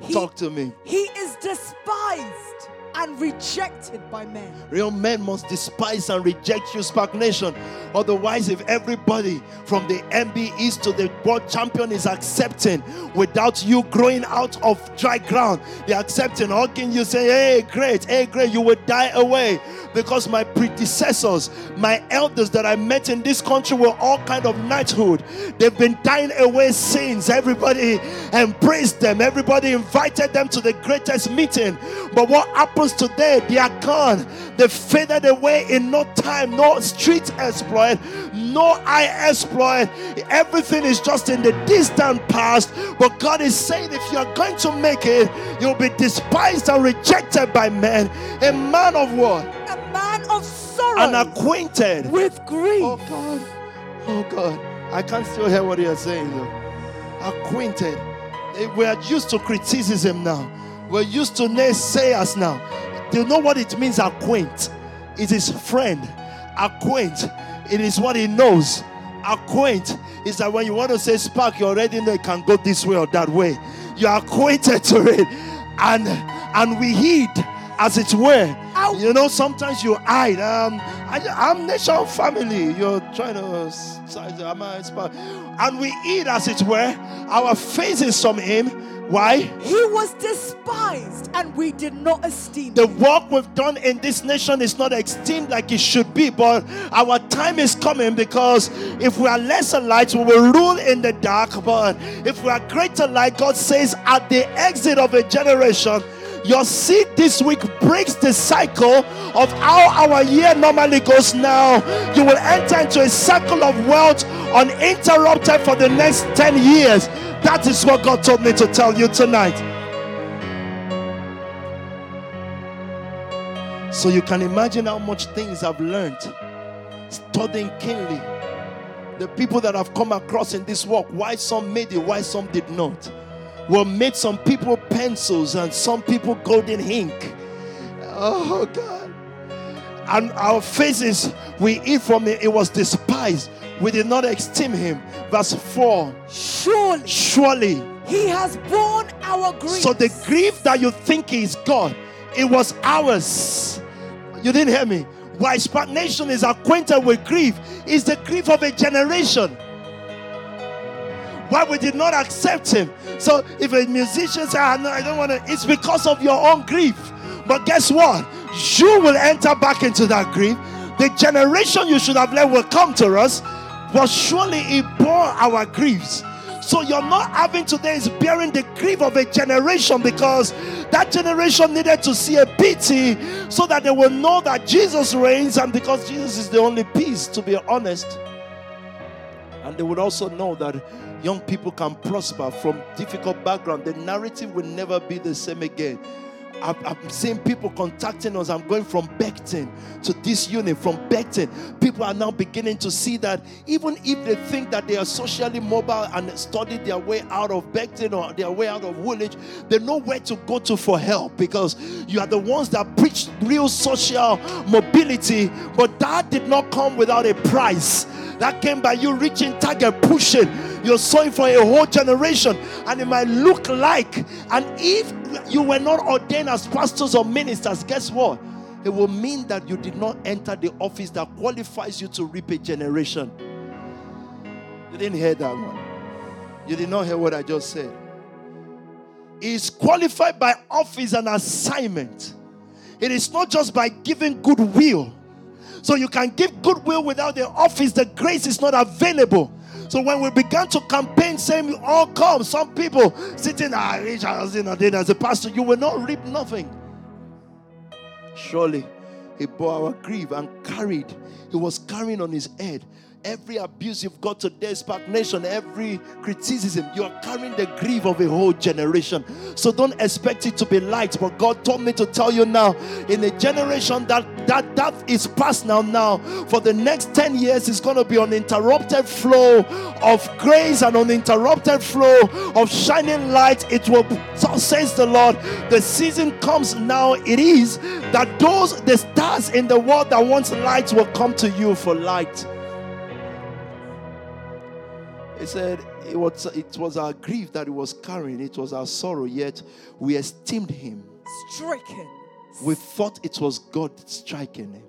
He, Talk to me.
He is despised and rejected by men.
Real men must despise and reject you, Spark Nation. Otherwise, if everybody from the MB East to the world champion is accepting without you growing out of dry ground, they're accepting, can you, say, Hey, great, hey, great, you will die away. Because my predecessors, my elders that I met in this country were all kind of knighthood. They've been dying away since. Everybody embraced them, everybody invited them to the greatest meeting. But what happens today? They are gone. They faded away in no time, no street exploit, no eye exploit. Everything is just in the distant past. But God is saying, if you are going to make it, you'll be despised and rejected by men. A man of what?
A man of sorrow.
And acquainted
with grief.
Oh God. Oh God. I can't still hear what you're saying though. Acquainted. We are used to criticism now. We're used to naysayers now. Do you know what it means, acquaint? It is friend. Acquaint. It is what he knows. Acquaint is that when you want to say spark, you already know it can go this way or that way. You're acquainted to it. And and we heed as it were. Ow. You know, sometimes you hide. Um, I, am nation family. You're trying to size our my spouse. and we eat as it were. Our faces from him why?
He was despised and we did not esteem
The work we've done in this nation is not esteemed like it should be, but our time is coming because if we are lesser light, we will rule in the dark. But if we are greater light, God says at the exit of a generation, your seed this week breaks the cycle of how our year normally goes now. You will enter into a cycle of wealth uninterrupted for the next 10 years. That is what God told me to tell you tonight. So you can imagine how much things I've learned studying keenly. The people that I've come across in this walk, why some made it, why some did not. Well, made some people pencils and some people golden ink. Oh God. And our faces, we eat from it, it was despised. We did not esteem him. Verse 4.
Surely.
Surely.
He has borne our grief.
So the grief that you think is God, it was ours. You didn't hear me. Why stagnation is acquainted with grief is the grief of a generation. Why we did not accept him. So if a musician say, ah, no, I don't want to, it's because of your own grief. But guess what? You will enter back into that grief. The generation you should have left will come to us but surely it bore our griefs. So you're not having today is bearing the grief of a generation because that generation needed to see a pity so that they will know that Jesus reigns and because Jesus is the only peace, to be honest. And they would also know that young people can prosper from difficult background. The narrative will never be the same again. I'm, seeing people contacting us. I'm going from Beckton to this unit, from Beckton. People are now beginning to see that even if they think that they are socially mobile and study their way out of Beckton or their way out of Woolwich, they know where to go to for help because you are the ones that preach real social mobility. But that did not come without a price. That came by you reaching target, pushing. You're sowing for a whole generation, and it might look like, and if you were not ordained as pastors or ministers, guess what? It will mean that you did not enter the office that qualifies you to reap a generation. You didn't hear that one. You did not hear what I just said. Is qualified by office and assignment. It is not just by giving goodwill. So you can give goodwill without the office, the grace is not available. So when we began to campaign, saying all come, some people sitting, ah, Richard, you know, as a pastor, you will not reap nothing. Surely he bore our grief and carried, he was carrying on his head every abuse you've got today, Spark Nation, every criticism, you are carrying the grief of a whole generation. So don't expect it to be light. But God told me to tell you now, in a generation that that that is past now, now for the next 10 years, it's going to be an uninterrupted flow of grace and uninterrupted flow of shining light. It will, says the Lord, the season comes now. It is that those the stars in the world that wants light will come to you for light. He said it was, it was our grief that he was carrying, it was our sorrow, yet we esteemed him
stricken,
We thought it was God striking him.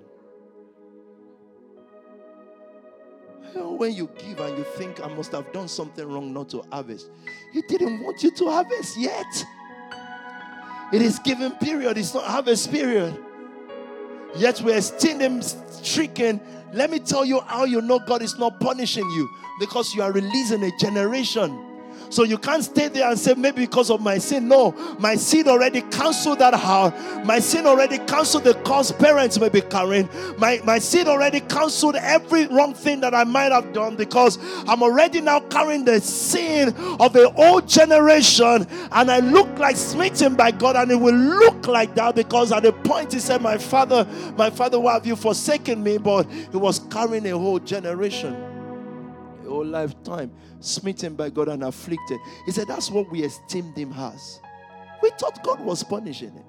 when you give and you think I must have done something wrong not to harvest, He didn't want you to harvest yet. It is given period, it's not harvest period. Yet we're still him stricken. Let me tell you how you know God is not punishing you. Because you are releasing a generation so you can't stay there and say, maybe because of my sin. No, my sin already cancelled that house. My sin already cancelled the cause parents may be carrying. My, my sin already cancelled every wrong thing that I might have done because I'm already now carrying the sin of the old generation. And I look like smitten by God, and it will look like that because at the point he said, My father, my father, why have you forsaken me? But he was carrying a whole generation, whole lifetime smitten by God and afflicted. He said, That's what we esteemed him as. We thought God was punishing him.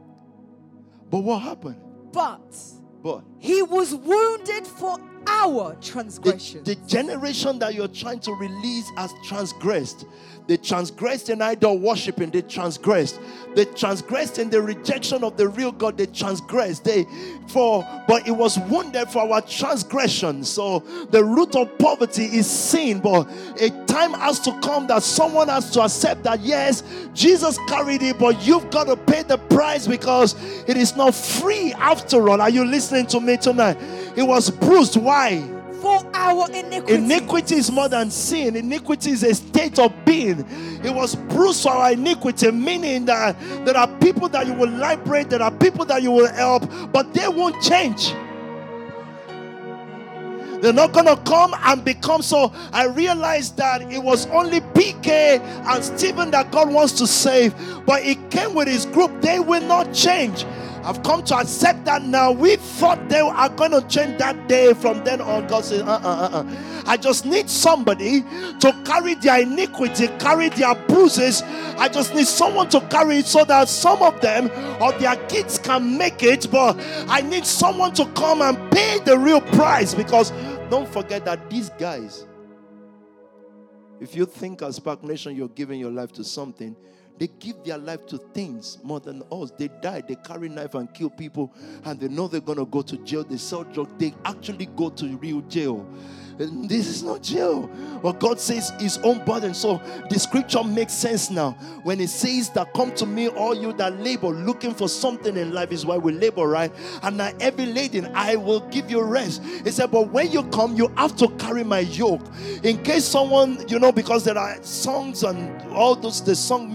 But what happened?
But, but he was wounded for our transgression.
The, the, generation that you're trying to release has transgressed. They transgressed in idol worshiping, they transgressed. They transgressed in the rejection of the real God, they transgressed. They for but it was wounded for our transgression. So the root of poverty is sin, but a time has to come that someone has to accept that yes, Jesus carried it, but you've got to pay the price because it is not free after all. Are you listening to me tonight? It was bruised. Why?
For our iniquity.
Iniquity is more than sin. Iniquity is a state of being. It was bruised for our iniquity, meaning that there are people that you will liberate, there are people that you will help, but they won't change. They're not to come and become so. I realized that it was only PK and Stephen that God wants to save, but he came with his group. They will not change. I've come to accept that now. We thought they are going to change that day. From then on, God says, uh uh uh uh. I just need somebody to carry their iniquity, carry their bruises. I just need someone to carry it so that some of them or their kids can make it. But I need someone to come and pay the real price because don't forget that these guys, if you think as Spark Nation you're giving your life to something, they give their life to things more than us. They die, they carry knife and kill people, and they know they're gonna go to jail. They sell drugs, they actually go to real jail. This is not jail. But God says his own burden. So the scripture makes sense now. When it says that come to me, all you that labor, looking for something in life is why we labor, right? And now every laden, I will give you rest. He said, but when you come, you have to carry my yoke. In case someone, you know, because there are songs and all those the song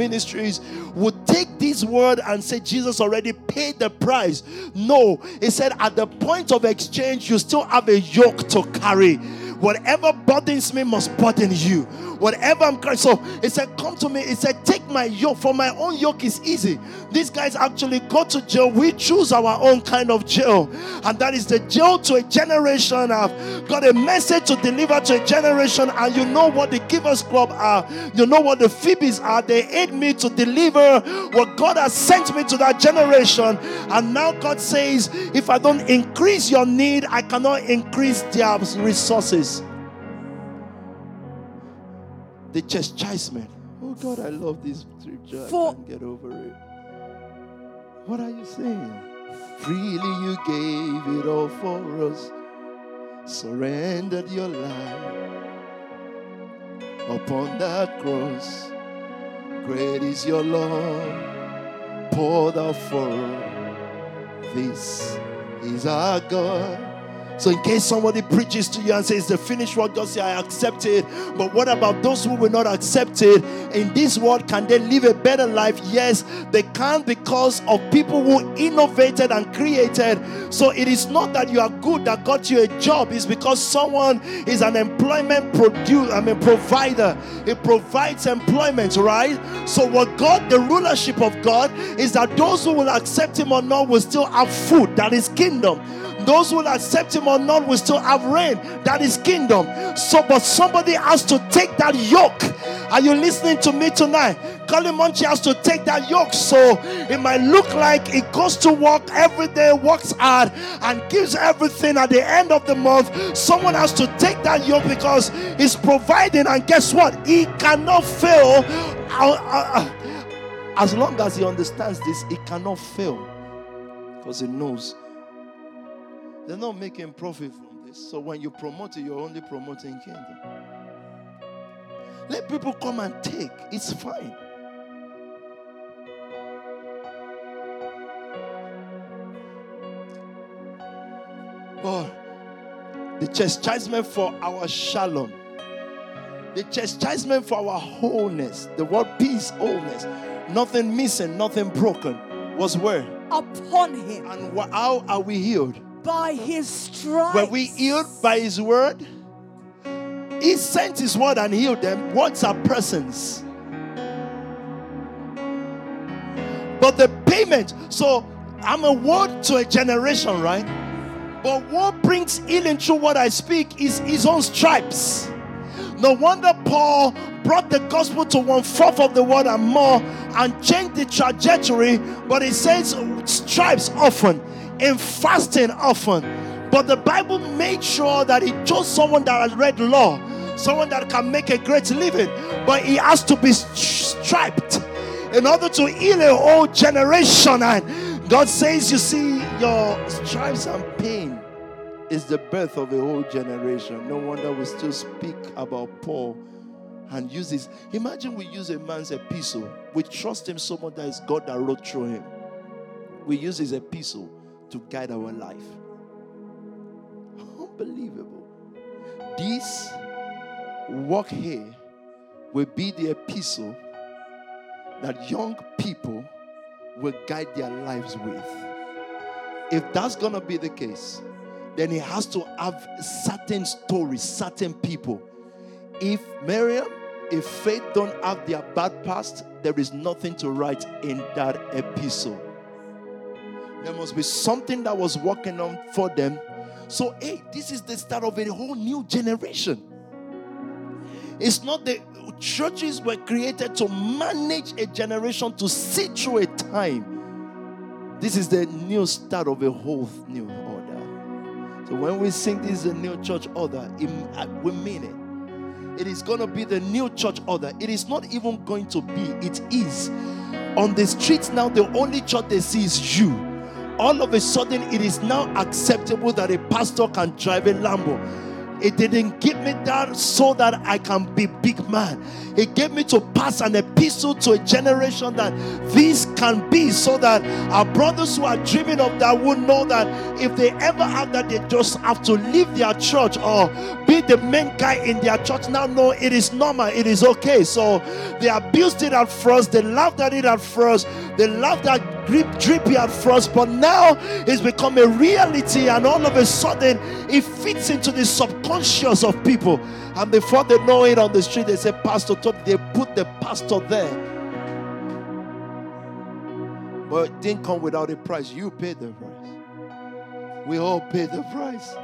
would take this word and say Jesus already paid the price. No, he said at the point of exchange, you still have a yoke to carry. Whatever burdens me must burden you. Whatever I'm crying. So he said, Come to me. He said, Take my yoke, for my own yoke is easy. These guys actually go to jail. We choose our own kind of jail. And that is the jail to a generation. I've got a message to deliver to a generation. And you know what the Givers Club are. You know what the Phoebes are. They aid me to deliver what God has sent me to that generation. And now God says, if I don't increase your need, I cannot increase their resources the chastisement. Oh God, I love this scripture. For I can't get over it. What are you saying? Freely you gave it all for us, surrendered your life upon that cross. Great is your love poured out for us. This is our God. So, in case somebody preaches to you and says the finished work, just say, I accept it. But what about those who will not accept it? In this world, can they live a better life? Yes, they can because of people who innovated and created. So, it is not that you are good that got you a job, it's because someone is an employment producer, I mean, provider. It provides employment, right? So, what God, the rulership of God, is that those who will accept Him or not will still have food. That is kingdom. Those who will accept him or not will still have reign. That is kingdom. So, but somebody has to take that yoke. Are you listening to me tonight? Colin Munchie has to take that yoke. So it might look like he goes to work every day, works hard, and gives everything at the end of the month. Someone has to take that yoke because he's providing, and guess what? He cannot fail. Uh, uh, uh, as long as he understands this, he cannot fail. Because he knows they're not making profit from this. So when you promote it, you're only promoting kingdom. Let people come and take. It's fine. Oh, the chastisement for our shalom, the chastisement for our wholeness, the word peace, wholeness, nothing missing, nothing broken, was where?
Upon him.
And how are we healed?
By his stripes.
Were we healed by his word? He sent his word and healed them. Words are persons. But the payment, so I'm a word to a generation, right? But what brings healing through what I speak is his own stripes. No wonder Paul brought the gospel to one fourth of the world and more and changed the trajectory. But he says stripes often, in fasting often. But the Bible made sure that he chose someone that has read law, someone that can make a great living. But he has to be striped in order to heal a whole generation. And God says, You see, your stripes and pain is the birth of a whole generation. No wonder we still speak about Paul and use this. Imagine we use a man's epistle. We trust him so much that it's God that wrote through him. We use his epistle to guide our life. Unbelievable. This work here will be the epistle that young people will guide their lives with. If that's to be the case, then he has to have certain stories, certain people. If Miriam, if faith don't have their bad past, there is nothing to write in that epistle. There must be something that was working on for them. So, hey, this is the start of a whole new generation. It's not the churches were created to manage a generation to see through a time. This is the new start of a whole new order. So when we sing this is a new church order, uh, we mean it. It is going to be the new church order. It is not even going to be, it is. On the streets now, the only church they see is you. All of a sudden, it is now acceptable that a pastor can drive a Lambo it didn't give me that so that I can be big man. It gave me to pass an epistle to a generation that this can be so that our brothers who are dreaming of that will know that if they ever have that, they just have to leave their church or be the main guy in their church. Now, no, it is normal, it is okay. So they abused it at first, they laughed at it at first, they laughed at grip drippy at first, but now it's become a reality, and all of a sudden it fits into the subconscious of people. And before they know it on the street, they say, Pastor Top, they put the pastor there. But it didn't come without a price. You paid the price. We all paid the price.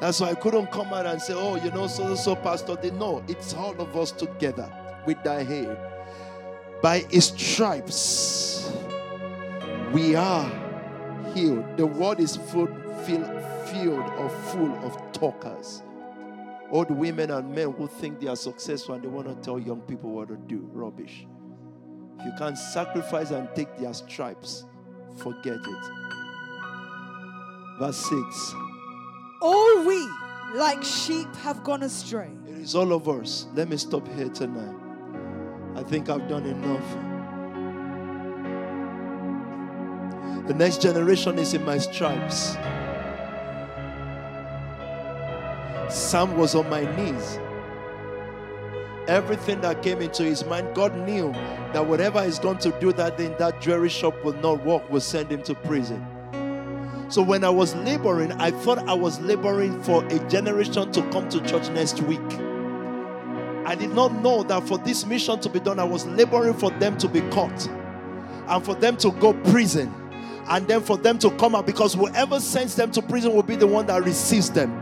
That's why I couldn't come out and say, oh, you know, so so pastor. They know it's all of us together with that hair. By his stripes, we are healed. The world is full, filled, filled or full of talkers. Old women and men who think they are successful and they want to tell young people what to do. Rubbish. If you can't sacrifice and take their stripes, forget it. Verse 6.
All we, like sheep, have gone astray.
It is all of us. Let me stop here tonight. I think I've done enough. The next generation is in my stripes. Sam was on my knees. Everything that came into his mind, God knew that whatever he's going to do that day in that jewelry shop will not work, will send him to prison. So when I was laboring, I thought I was laboring for a generation to come to church next week. I did not know that for this mission to be done, I was laboring for them to be caught and for them to go prison and then for them to come out because whoever sends them to prison will be the one that receives them.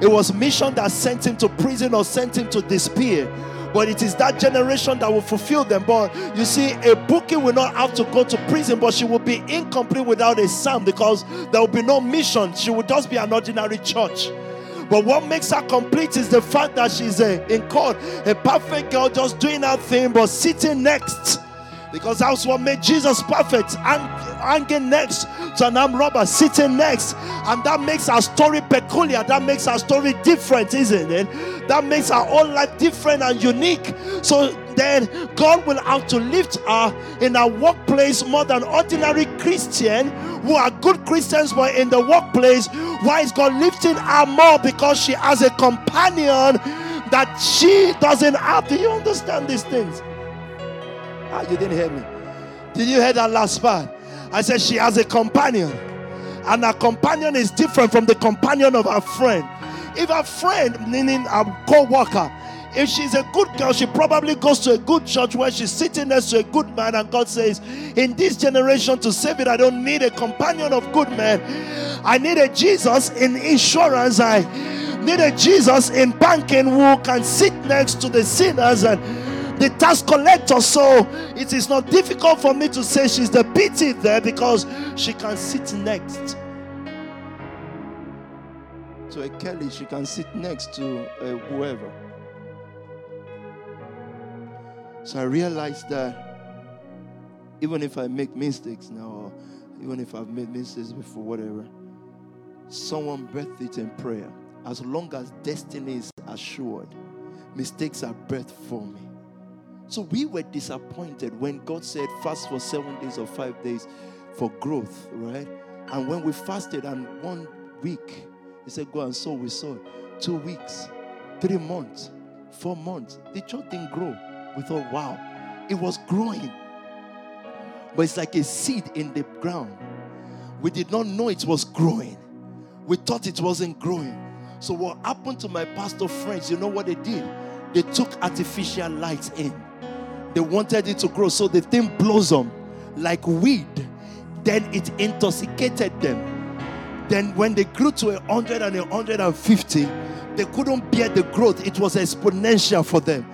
It was mission that sent him to prison or sent him to despair but it is that generation that will fulfill them. But you see, a bookie will not have to go to prison, but she will be incomplete without a son because there will be no mission. She will just be an ordinary church. But what makes her complete is the fact that she's a, in court, a perfect girl just doing her thing, but sitting next Because that's what made Jesus perfect. And hanging next to an armed robber, sitting next. And that makes our story peculiar. That makes our story different, isn't it? That makes our whole life different and unique. So then God will have to lift her in our workplace more than ordinary Christian who are good Christians but in the workplace. Why is God lifting her more? Because she has a companion that she doesn't have. Do you understand these things? Ah, you didn't hear me. Did you hear that last part? I said she has a companion, and her companion is different from the companion of her friend. If a friend, meaning a co worker, if she's a good girl, she probably goes to a good church where she's sitting next to a good man, and God says, In this generation to save it, I don't need a companion of good men. I need a Jesus in insurance. I need a Jesus in banking who can sit next to the sinners and the tax collector. So it is not difficult for me to say she's the pity there because she can sit next to a Kelly, she can sit next to uh, whoever. So I realized that even if I make mistakes now, or even if I've made mistakes before, whatever, someone birthed it in prayer. As long as destiny is assured, mistakes are birthed for me. So we were disappointed when God said, fast for seven days or five days for growth, right? And when we fasted and one week, He said, go and sow, we sowed. Two weeks, three months, four months. The church didn't grow. We thought, wow, it was growing. But it's like a seed in the ground. We did not know it was growing. We thought it wasn't growing. So, what happened to my pastor friends? You know what they did? They took artificial lights in they wanted it to grow. So the thing blossomed like weed. Then it intoxicated them. Then when they grew to a hundred and a hundred and fifty, they couldn't bear the growth. It was exponential for them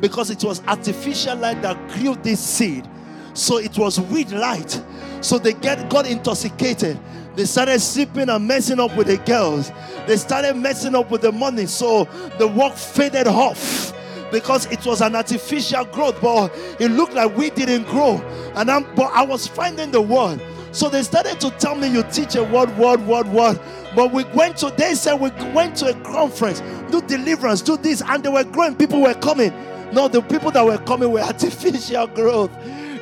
because it was artificial light that grew this seed. So it was weed light. So they get got intoxicated. They started sleeping and messing up with the girls. They started messing up with the money. So the work faded off because it was an artificial growth, but it looked like we didn't grow. And I'm but I was finding the word. So they started to tell me you teach a word, word, word, word. But we went to they said we went to a conference, do deliverance, do this, and they were growing, people were coming. No, the people that were coming were artificial growth.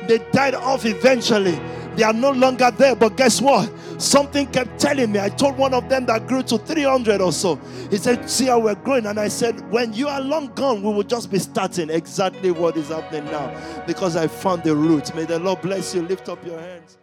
They died off eventually. They are no longer there. But guess what? Something kept telling me. I told one of them that grew to 300 or so. He said, See how we're growing. And I said, When you are long gone, we will just be starting exactly what is happening now because I found the root. May the Lord bless you. Lift up your hands.